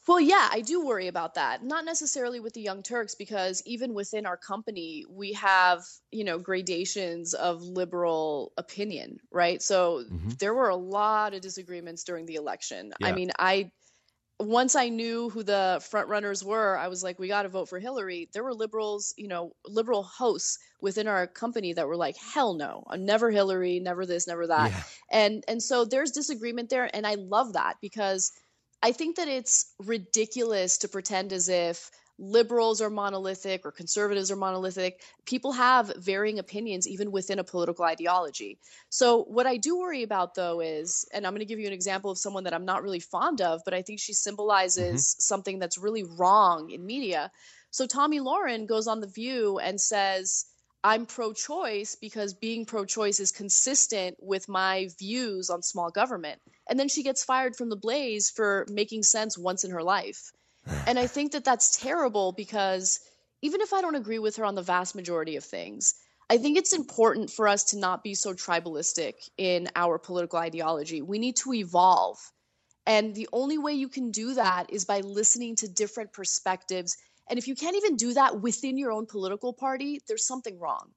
Well, yeah, I do worry about that. Not necessarily with the Young Turks, because even within our company, we have, you know, gradations of liberal opinion, right? So mm-hmm. there were a lot of disagreements during the election. Yeah. I mean, I once I knew who the front runners were, I was like, we got to vote for Hillary. There were liberals, you know, liberal hosts within our company that were like, hell no, never Hillary, never this, never that. Yeah. And and so there's disagreement there, and I love that because I think that it's ridiculous to pretend as if liberals are monolithic or conservatives are monolithic. People have varying opinions even within a political ideology. So, what I do worry about though is, and I'm going to give you an example of someone that I'm not really fond of, but I think she symbolizes mm-hmm. something that's really wrong in media. So, Tomi Lahren goes on The View and says, I'm pro choice because being pro choice is consistent with my views on small government. And then she gets fired from the Blaze for making sense once in her life. <sighs> and I think that that's terrible because even if I don't agree with her on the vast majority of things, I think it's important for us to not be so tribalistic in our political ideology. We need to evolve. And the only way you can do that is by listening to different perspectives and if you can't even do that within your own political party, there's something wrong.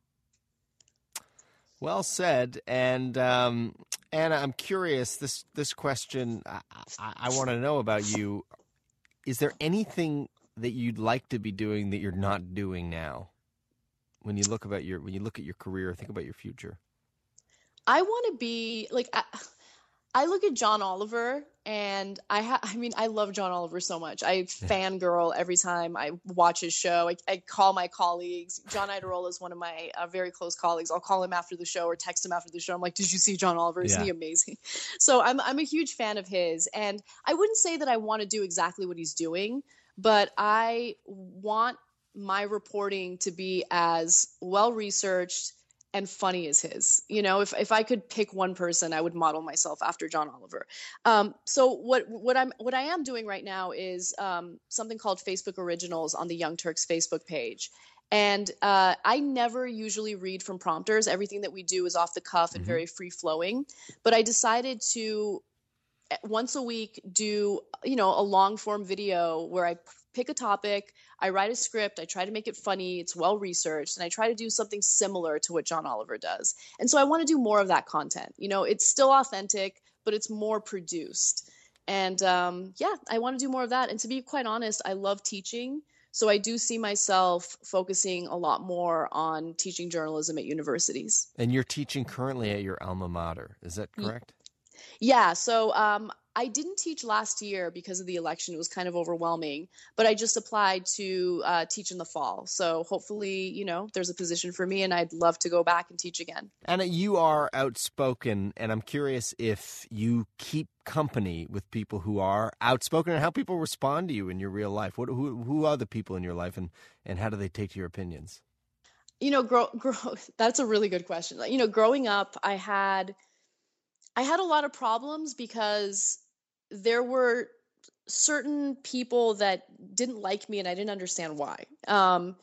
Well said. And um, Ana, I'm curious. This this question I, I, I want to know about you. Is there anything that you'd like to be doing that you're not doing now? When you look about your when you look at your career, think about your future. I want to be like I, I look at John Oliver and I ha- I mean I love John Oliver so much. I fangirl every time I watch his show. I, I call my colleagues. John Iadarola is one of my uh, very close colleagues. I'll call him after the show or text him after the show. I'm like, "Did you see John Oliver? Isn't yeah. he amazing?" <laughs> So I'm I'm a huge fan of his, and I wouldn't say that I want to do exactly what he's doing, but I want my reporting to be as well researched and funny as his. You know, if if I could pick one person, I would model myself after John Oliver. Um, so what what I'm what I am doing right now is um, something called Facebook Originals on the Young Turks Facebook page. And uh, I never usually read from prompters. Everything that we do is off the cuff and mm-hmm. very free flowing. But I decided to eh, once a week do you know a long form video where I pick a topic, I write a script, I try to make it funny, it's well researched, and I try to do something similar to what John Oliver does. And so I want to do more of that content. You know, it's still authentic, but it's more produced. And um, yeah, I want to do more of that. And to be quite honest, I love teaching. So I do see myself focusing a lot more on teaching journalism at universities. And you're teaching currently at your alma mater, is that correct? Yeah, so um, I didn't teach last year because of the election. It was kind of overwhelming, but I just applied to uh, teach in the fall. So hopefully, you know, there's a position for me, and I'd love to go back and teach again. Ana, you are outspoken, and I'm curious if you keep company with people who are outspoken and how people respond to you in your real life. What, who, who are the people in your life, and, and how do they take to your opinions? You know, grow, grow, <laughs> that's a really good question. You know, growing up, I had I had a lot of problems because there were certain people that didn't like me and I didn't understand why. Um,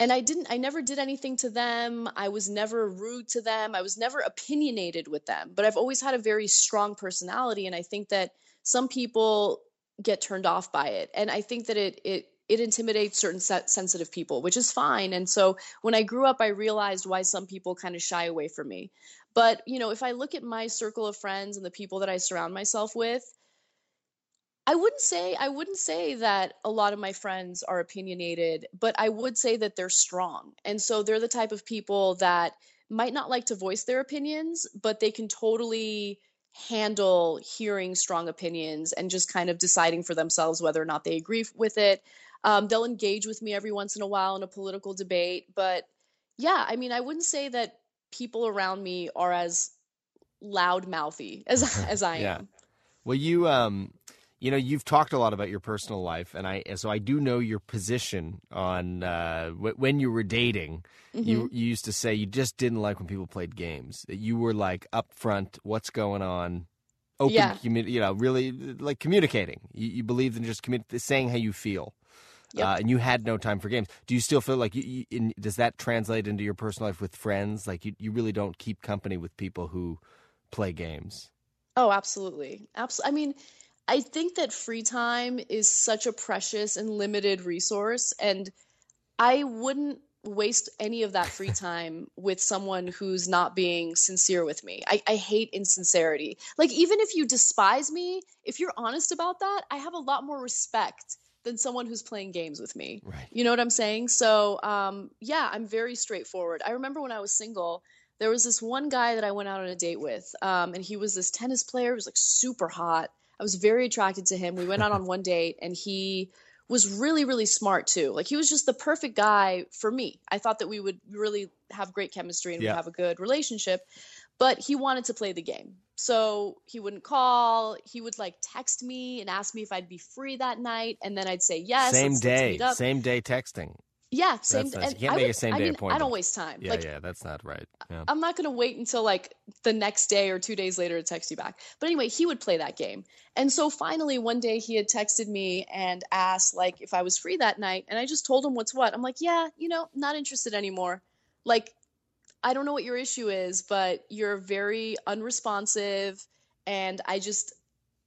and I didn't, I never did anything to them. I was never rude to them. I was never opinionated with them, but I've always had a very strong personality. And I think that some people get turned off by it. And I think that it, it, it intimidates certain sensitive people, which is fine. And so when I grew up, I realized why some people kind of shy away from me. But, you know, if I look at my circle of friends and the people that I surround myself with, I wouldn't say I wouldn't say that a lot of my friends are opinionated, but I would say that they're strong. And so they're the type of people that might not like to voice their opinions, but they can totally handle hearing strong opinions and just kind of deciding for themselves whether or not they agree with it. Um, they'll engage with me every once in a while in a political debate, but yeah, I mean, I wouldn't say that people around me are as loud mouthy as <laughs> as I <laughs> am. yeah. Well, you um, you know, you've talked a lot about your personal life, and I so I do know your position on uh, w- when you were dating. Mm-hmm. You you used to say you just didn't like when people played games. That you were like upfront, what's going on, open, yeah. commu- you know, really like communicating. You, you believed in just commu- saying how you feel. Yep. Uh, and you had no time for games. Do you still feel like you, you in, does that translate into your personal life with friends? Like you, you really don't keep company with people who play games. Oh, absolutely, absolutely. I mean, I think that free time is such a precious and limited resource, and I wouldn't waste any of that free <laughs> time with someone who's not being sincere with me. I, I hate insincerity. Like, even if you despise me, if you're honest about that, I have a lot more respect than someone who's playing games with me. Right. You know what I'm saying? So, um, yeah, I'm very straightforward. I remember when I was single, there was this one guy that I went out on a date with, um, and he was this tennis player. He was like super hot. I was very attracted to him. We went out on <laughs> one date, and he was really, really smart too. Like he was just the perfect guy for me. I thought that we would really have great chemistry and yeah. we'd have a good relationship. But he wanted to play the game. So he wouldn't call. He would like text me and ask me if I'd be free that night, and then I'd say yes. Same day, same day texting. Yeah, same. That's nice. You can't I make would, a same I day mean, appointment. I don't waste time. Yeah, like, yeah, that's not right. Yeah. I'm not going to wait until like the next day or two days later to text you back. But anyway, he would play that game. And so finally, one day he had texted me and asked like if I was free that night, and I just told him what's what. I'm like, yeah, you know, not interested anymore. Like, I don't know what your issue is, but you're very unresponsive, and I just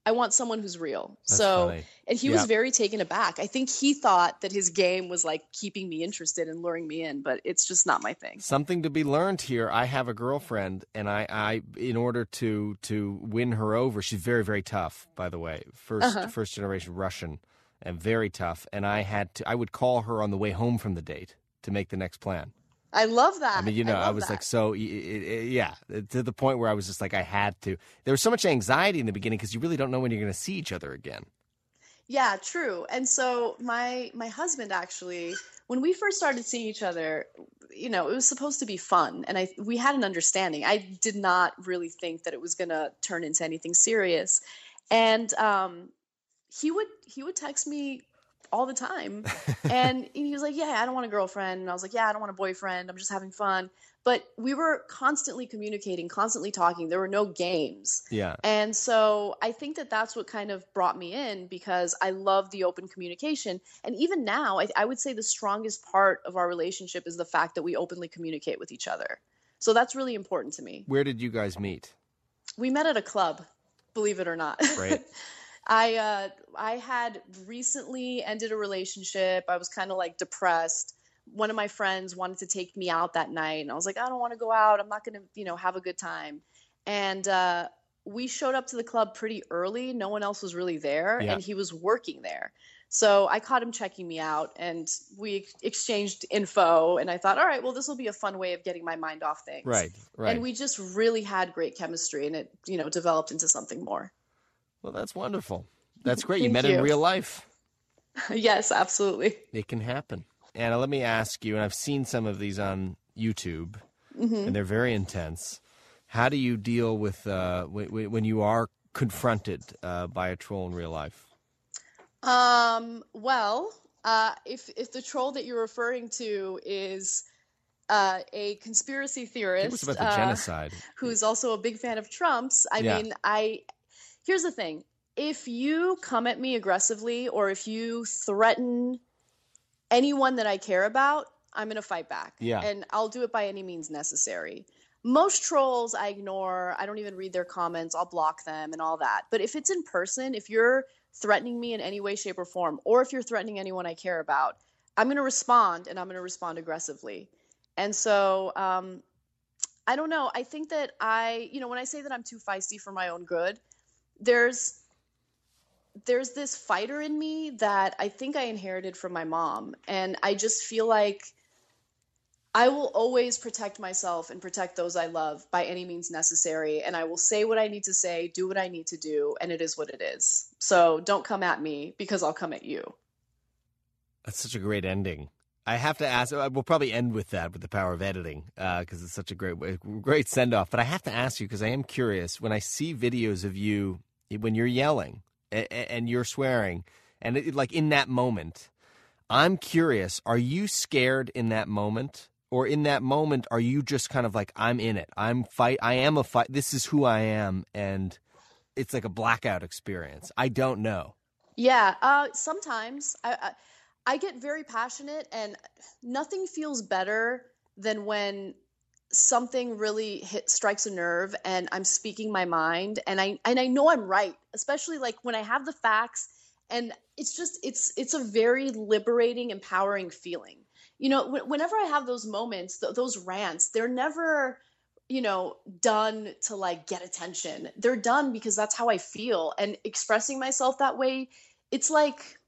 I want someone who's real. That's so, funny. and he Yeah. was very taken aback. I think he thought that his game was like keeping me interested and luring me in, but it's just not my thing. Something to be learned here. I have a girlfriend, and I, I, in order to to win her over, she's very, very tough. By the way, 1st Uh-huh. first generation Russian, and very tough. And I had to, I would call her on the way home from the date to make the next plan. I love that. I mean, you know, I, love was that. like, so, y- y- yeah, to the point where I was just like, I had to. There was so much anxiety in the beginning because you really don't know when you're going to see each other again. Yeah, true. And so my my husband actually, when we first started seeing each other, you know, it was supposed to be fun, and I we had an understanding. I did not really think that it was going to turn into anything serious, and um, he would he would text me all the time, and <laughs> he was like, "Yeah, I don't want a girlfriend," and I was like, "Yeah, I don't want a boyfriend. I'm just having fun." But we were constantly communicating, constantly talking. There were no games. Yeah. And so I think that that's what kind of brought me in because I love the open communication. And even now, I, I would say the strongest part of our relationship is the fact that we openly communicate with each other. So that's really important to me. Where did you guys meet? We met at a club, believe it or not. Right. <laughs> I uh, I had recently ended a relationship. I was kind of like depressed. One of my friends wanted to take me out that night, and I was like, I don't want to go out. I'm not going to, you know, have a good time. And uh, we showed up to the club pretty early. No one else was really there, Yeah. and he was working there. So I caught him checking me out and we exchanged info. And I thought, all right, well, this will be a fun way of getting my mind off things. Right, right. And we just really had great chemistry and it, you know, developed into something more. Well, that's wonderful. <laughs> That's great. you met in real life. <laughs> yes, absolutely. It can happen. Ana, let me ask you, and I've seen some of these on YouTube, and they're very intense. How do you deal with uh, w- when you are confronted uh, by a troll in real life? Um, well, uh, if if the troll that you're referring to is uh, a conspiracy theorist uh, genocide. who's also a big fan of Trump's, I Yeah. mean, I here's the thing: if you come at me aggressively or if you threaten anyone that I care about, I'm going to fight back. Yeah. and I'll do it by any means necessary. Most trolls I ignore. I don't even read their comments. I'll block them and all that. But if it's in person, if you're threatening me in any way, shape, or form, or if you're threatening anyone I care about, I'm going to respond and I'm going to respond aggressively. And so, um, I don't know. I think that I, you know, when I say that I'm too feisty for my own good, there's there's this fighter in me that I think I inherited from my mom, and I just feel like I will always protect myself and protect those I love by any means necessary, and I will say what I need to say, do what I need to do, and it is what it is. So don't come at me because I'll come at you. That's such a great ending. I have to ask. uh, We'll probably end with that, with the power of editing, because it's such a great, great send off. But I have to ask you because I am curious. When I see videos of you when you're yelling and, and you're swearing, and it, like in that moment, I'm curious. Are you scared in that moment, or in that moment, are you just kind of like, I'm in it. I'm fight. I am a fight. This is who I am, and it's like a blackout experience. I don't know. Yeah, uh, sometimes I, I I get very passionate, and nothing feels better than when something really hit strikes a nerve, and I'm speaking my mind, and I and I know I'm right, especially like when I have the facts, and it's just it's it's a very liberating, empowering feeling. You know, wh- whenever I have those moments, th- those rants, they're never you know done to like get attention they're done because that's how i feel and expressing myself that way it's like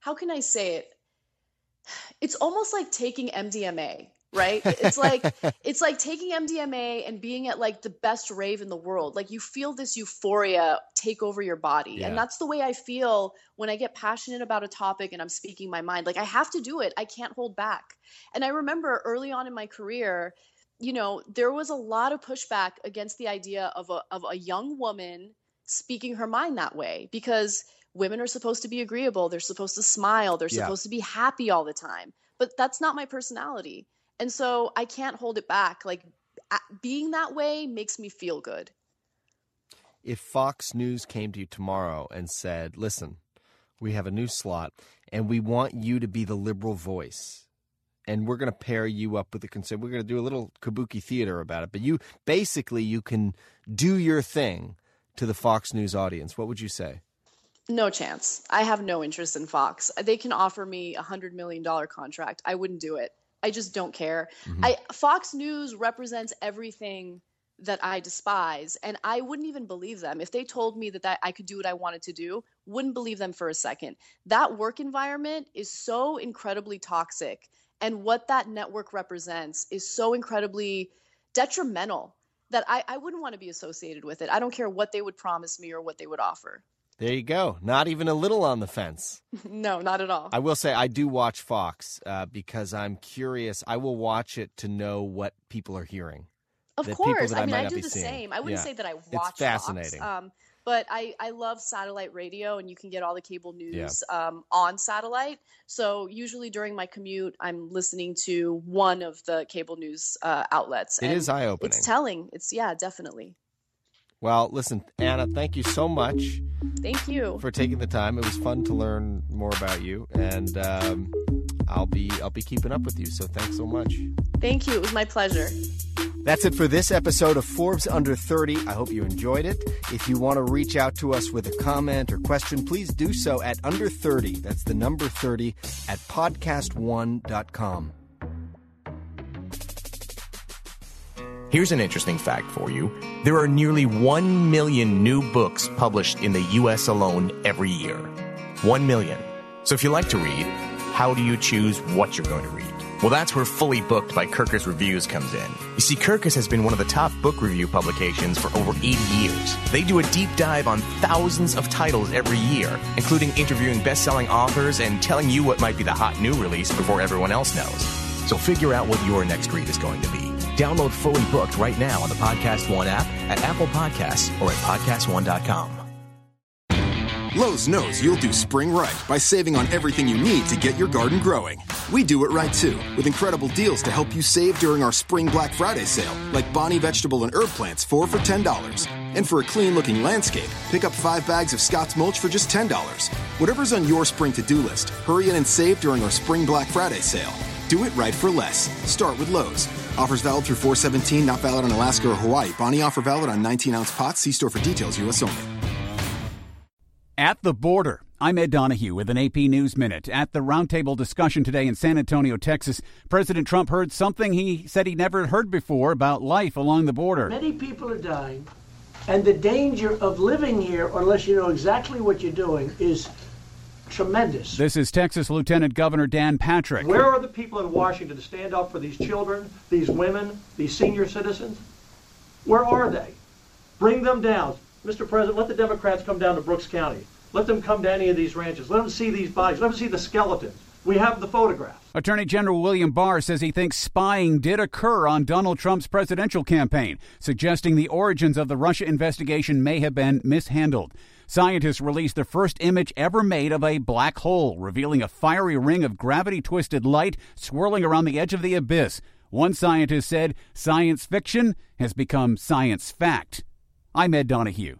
how can i say it it's almost like taking mdma right? It's like <laughs> it's like taking mdma and being at like the best rave in the world. Like you feel this euphoria take over your body. Yeah. and that's the way i feel when i get passionate about a topic and i'm speaking my mind. Like i have to do it. I can't hold back. And i remember early on in my career you know, there was a lot of pushback against the idea of a of a young woman speaking her mind that way because women are supposed to be agreeable, they're supposed to smile, they're Yeah. supposed to be happy all the time. But that's not my personality. And so I can't hold it back. Like being that way makes me feel good. if Fox News came to you tomorrow and said, "Listen, we have a new slot, and we want you to be the liberal voice, and we're going to pair you up with the conservative. We're going to do a little kabuki theater about it, but you basically you can do your thing to the Fox News audience." What would you say? No chance. I have no interest in Fox. They can offer me a hundred million dollar contract. I wouldn't do it. I just don't care. Mm-hmm. I Fox News represents everything that I despise, and I wouldn't even believe them if they told me that, that I could do what I wanted to do. Wouldn't believe them for a second. That work environment is so incredibly toxic, and what that network represents is so incredibly detrimental that I, I wouldn't want to be associated with it. I don't care what they would promise me or what they would offer. There you go. Not even a little on the fence. <laughs> No, not at all. I will say I do watch Fox uh, because I'm curious. I will watch it to know what people are hearing. Of course. I I mean, I do the seeing. same. I wouldn't Yeah. say that I It's watch fascinating. Fox, um, but I, I love satellite radio, and you can get all the cable news um, on satellite. So usually during my commute, I'm listening to one of the cable news uh, outlets. It is eye-opening. It's telling. It's yeah, definitely. Well, listen, Ana, thank you so much. Thank you. for taking the time. It was fun to learn more about you, and um, I'll be I'll be keeping up with you. So thanks so much. Thank you. It was my pleasure. That's it for this episode of Forbes Under 30. I hope you enjoyed it. If you want to reach out to us with a comment or question, please do so at under 30. That's the number 30 at podcast1.com. Here's an interesting fact for you. There are nearly 1 million new books published in the U.S. alone every year. 1 million. So if you like to read, how do you choose what you're going to read? Well, that's where Fully Booked by Kirkus Reviews comes in. You see, Kirkus has been one of the top book review publications for over 80 years. They do a deep dive on thousands of titles every year, including interviewing best-selling authors and telling you what might be the hot new release before everyone else knows. So figure out what your next read is going to be. Download Fully Booked right now on the Podcast One app, at Apple Podcasts, or at podcastone.com. Lowe's knows you'll do spring right by saving on everything you need to get your garden growing. We do it right too, with incredible deals to help you save during our Spring Black Friday sale, like Bonnie vegetable and herb plants, 4 for $10. And for a clean looking landscape, pick up 5 bags of Scott's mulch for just $10. Whatever's on your spring to do list, hurry in and save during our Spring Black Friday sale. Do it right for less. Start with Lowe's. Offers valid through 417, not valid on Alaska or Hawaii. Bonnie offer valid on 19 ounce pots. See store for details, U.S. only. At the border. I'm Ed Donahue with an AP News Minute. At the roundtable discussion today in San Antonio, Texas, President Trump heard something he said he never heard before about life along the border. Many people are dying, and the danger of living here, unless you know exactly what you're doing, is tremendous. This is Texas Lieutenant Governor Dan Patrick. Where are the people in Washington to stand up for these children, these women, these senior citizens? Where are they? Bring them down. Mr. President, let the Democrats come down to Brooks County. Let them come to any of these ranches. Let them see these bodies. Let them see the skeletons. We have the photographs. Attorney General William Barr says he thinks spying did occur on Donald Trump's presidential campaign, suggesting the origins of the Russia investigation may have been mishandled. Scientists released the first image ever made of a black hole, revealing a fiery ring of gravity twisted light swirling around the edge of the abyss. One scientist said science fiction has become science fact. I'm Ed Donahue.